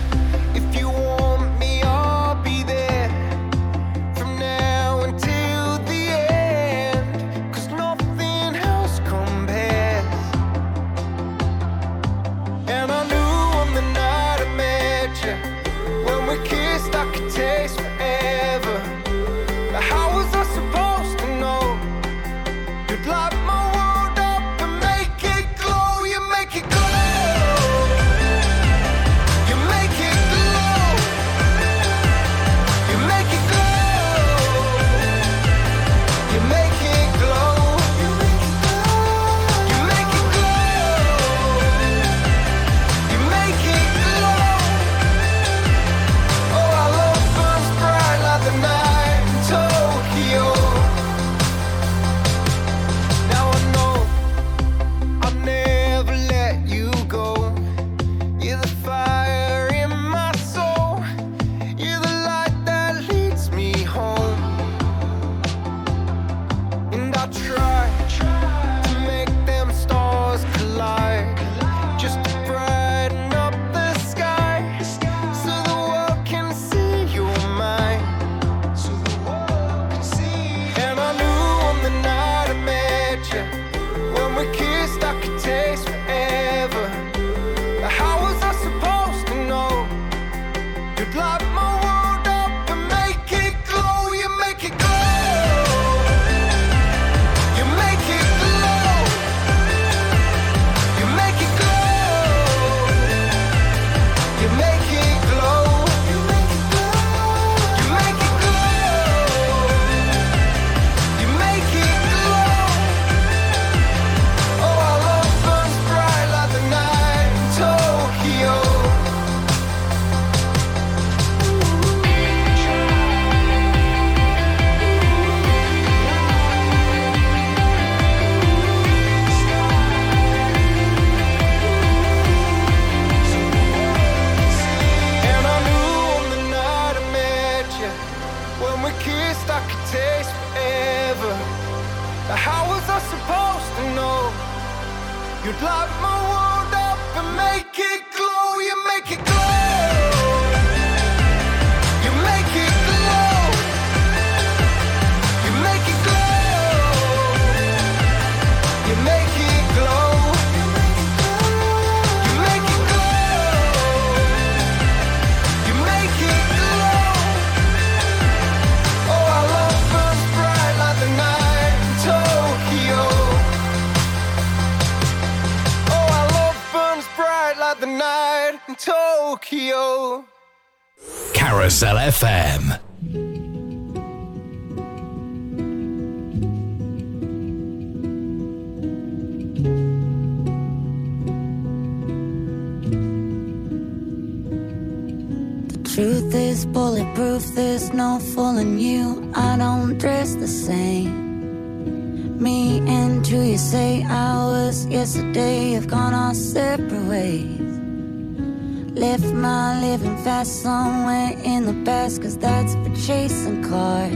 left my living fast somewhere in the past, cause that's for chasing cars.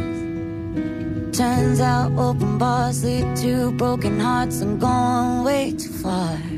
Turns out open bars lead to broken hearts. I'm going way too far.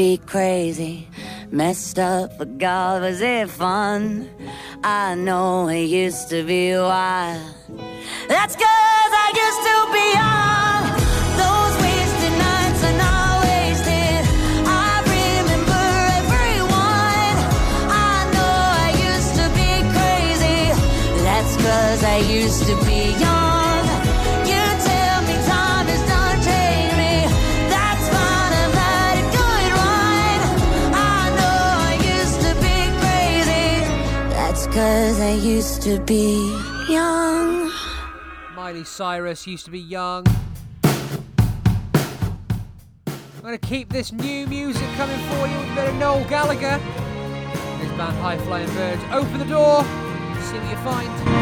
be crazy, messed up, but God, was it fun? I know I used to be wild. That's cause I used to be young. Those wasted nights wasted. I remember everyone. I know I used to be crazy. That's cause I used to be young. Cause I used to be young. Miley Cyrus used to be young. I'm to keep this new music coming for you with a bit of Noel Gallagher. His band High Flying Birds. Open the door, see what you find.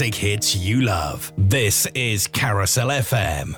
classic hits you love. This is Carousel FM.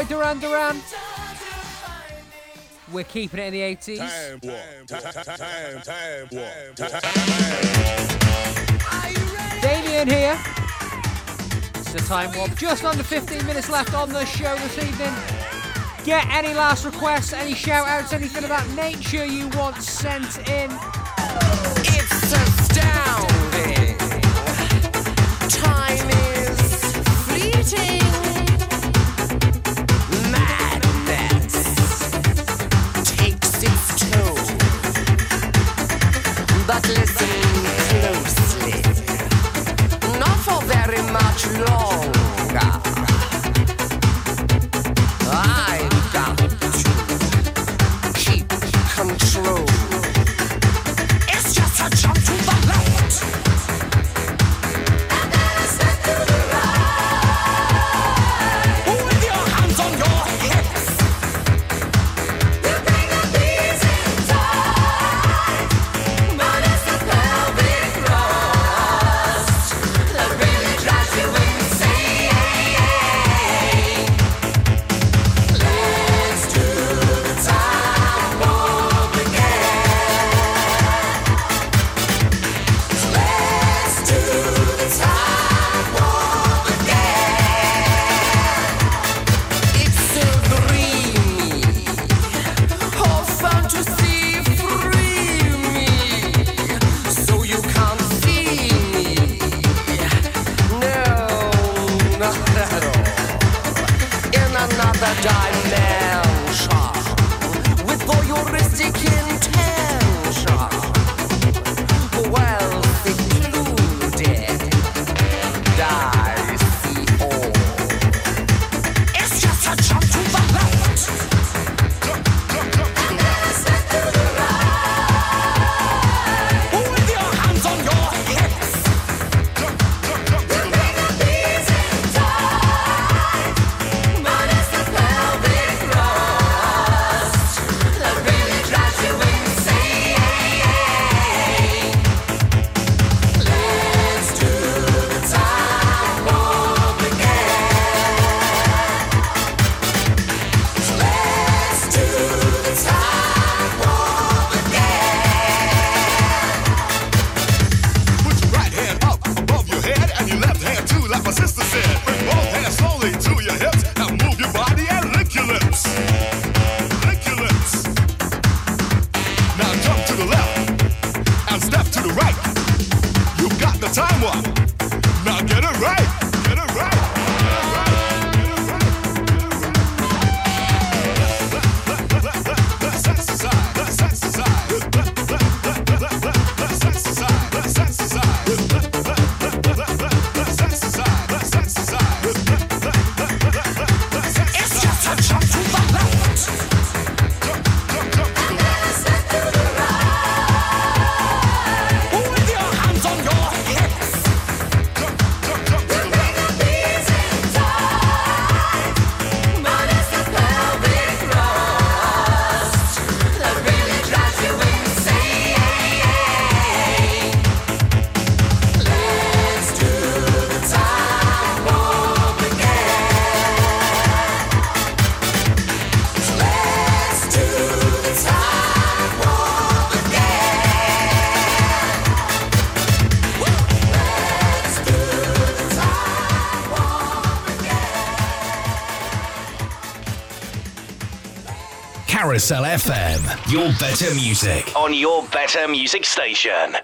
Duran Duran. We're keeping it in the 80s. Time walk. Time, time, walk. Time, Damien here. It's the time warp. Just under 15 minutes left on the show this evening. Get any last requests, any shout outs, anything of that nature you want sent in. Carousel FM, your better music on your better music station.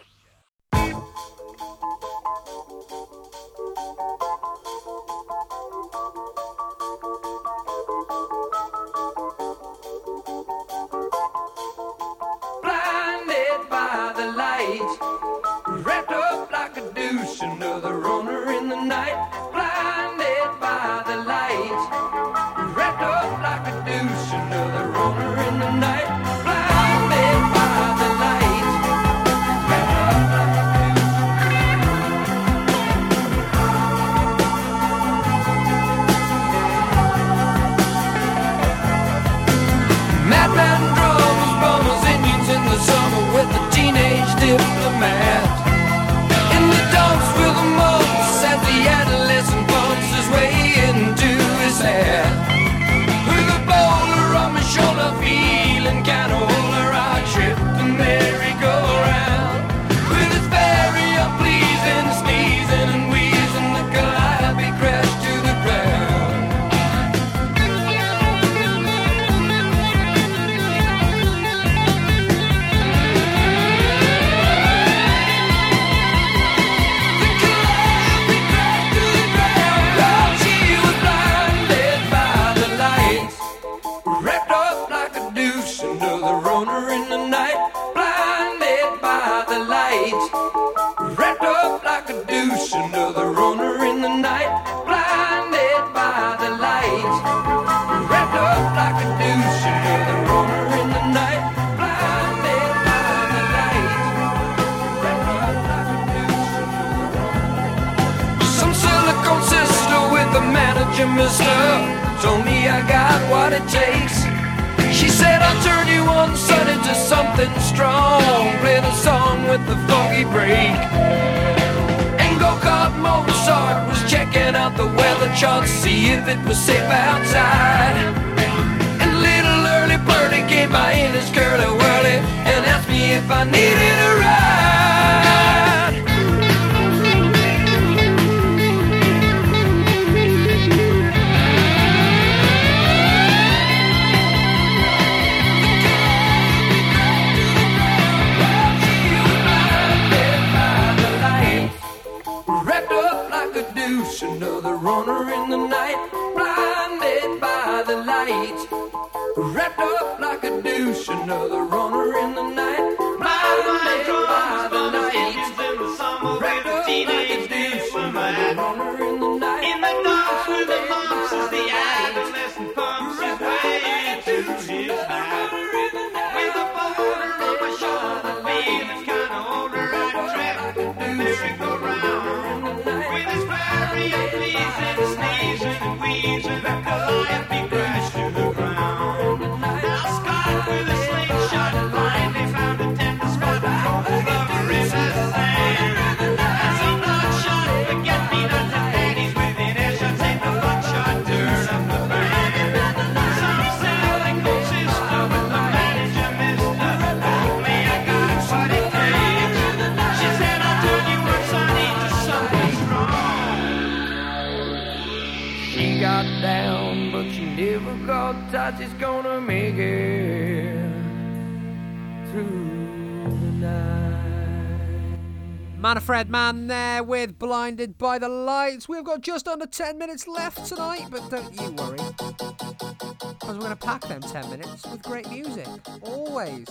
man there with Blinded by the Lights. We've got just under 10 minutes left tonight, but don't you worry. Because we're going to pack them 10 minutes with great music. Always.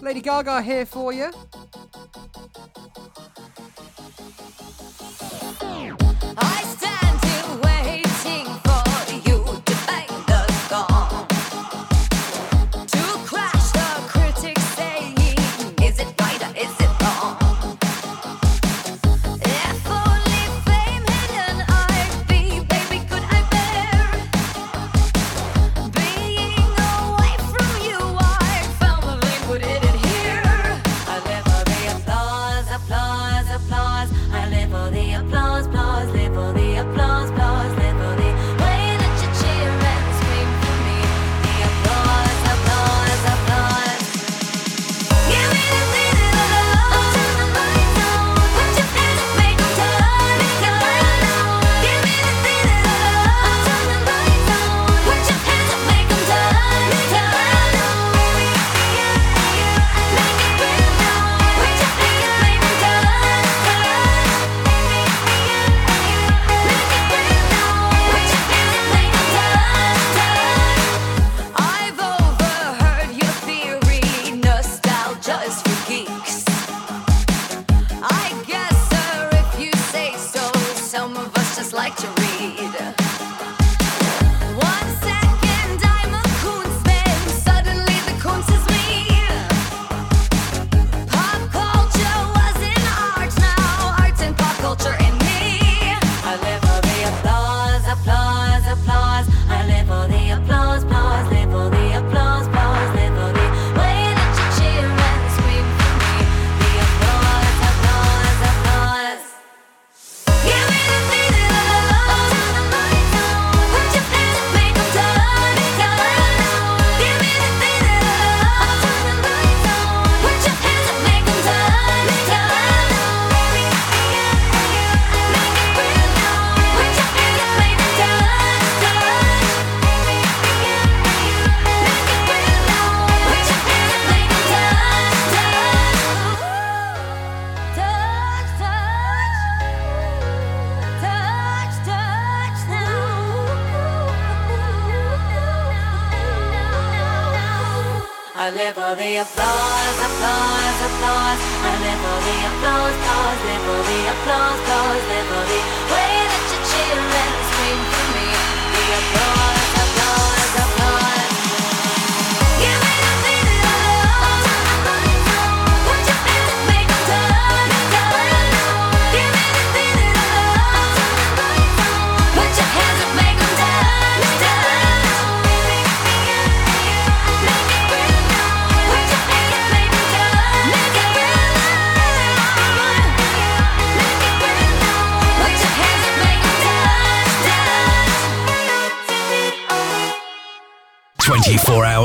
Lady Gaga here for you.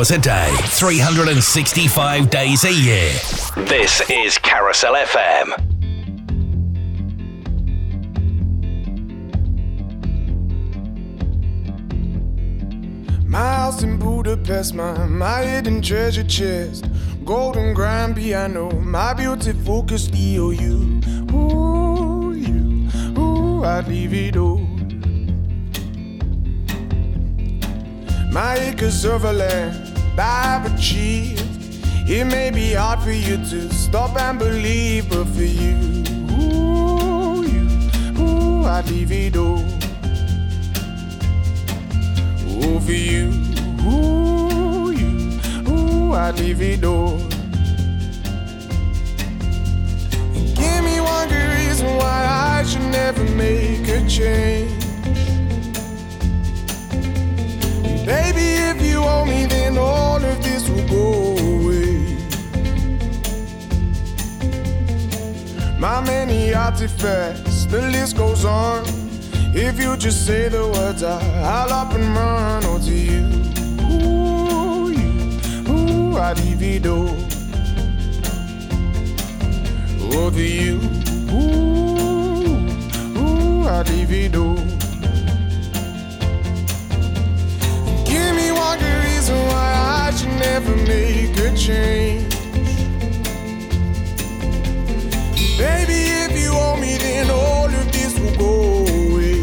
hours a day, 365 days a year. This is Carousel FM. My house in Budapest, my, my hidden treasure chest, golden grand piano, my beauty focused EOU. Ooh, you, ooh, I'd leave it all. My acres of land I've achieved. It may be hard for you to stop and believe, but for you, ooh, you, ooh, I'd leave it all. Ooh, for you, ooh, you, ooh, I'd leave it all. Give me one good reason why I should never make a change. Baby, if you owe me, then all of this will go away. My many artifacts, the list goes on. If you just say the words, I, I'll up and run. Oh, to you, ooh, you, ooh, it all. Oh, to you, ooh, ooh, I'd leave good reason why I should never make a change. Baby, if you owe me, then all of this will go away.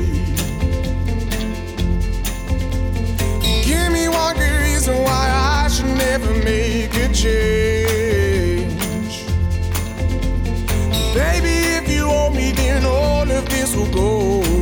Give me one good reason why I should never make a change. Baby, if you owe me, then all of this will go away.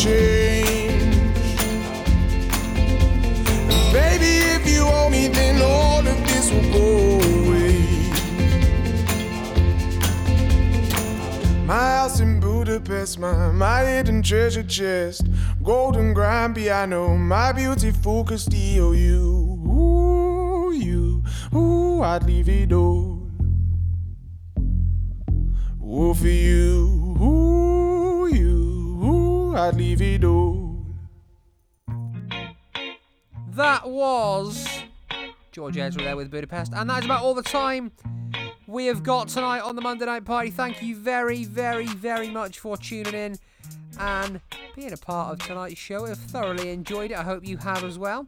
Change. Baby, if you me, then all of this will go away. My house in Budapest, my, my hidden treasure chest, golden grand piano, my beautiful Castillo, you, ooh, you, ooh, I'd leave it all. Ooh, for you, I'd leave it all. That was George Ezra there with Budapest, and that is about all the time we have got tonight on the Monday Night Party. Thank you very, very, very much for tuning in and being a part of tonight's show. I've thoroughly enjoyed it. I hope you have as well.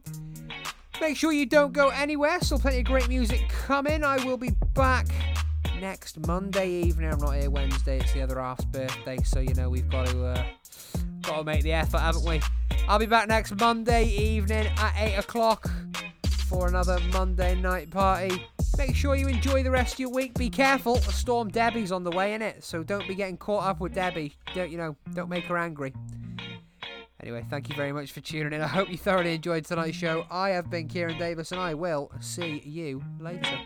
Make sure you don't go anywhere. Still plenty of great music coming. I will be back next Monday evening. I'm not here Wednesday. It's the other half's birthday, so you know we've got to uh, got to make the effort, haven't we? I'll be back next Monday evening at eight o'clock for another Monday night party. Make sure you enjoy the rest of your week. Be careful, storm Debi's on the way in it, so don't be getting caught up with Debbie. Don't you know? Don't make her angry. Anyway, thank you very much for tuning in. I hope you thoroughly enjoyed tonight's show. I have been Kieran Davies, and I will see you later.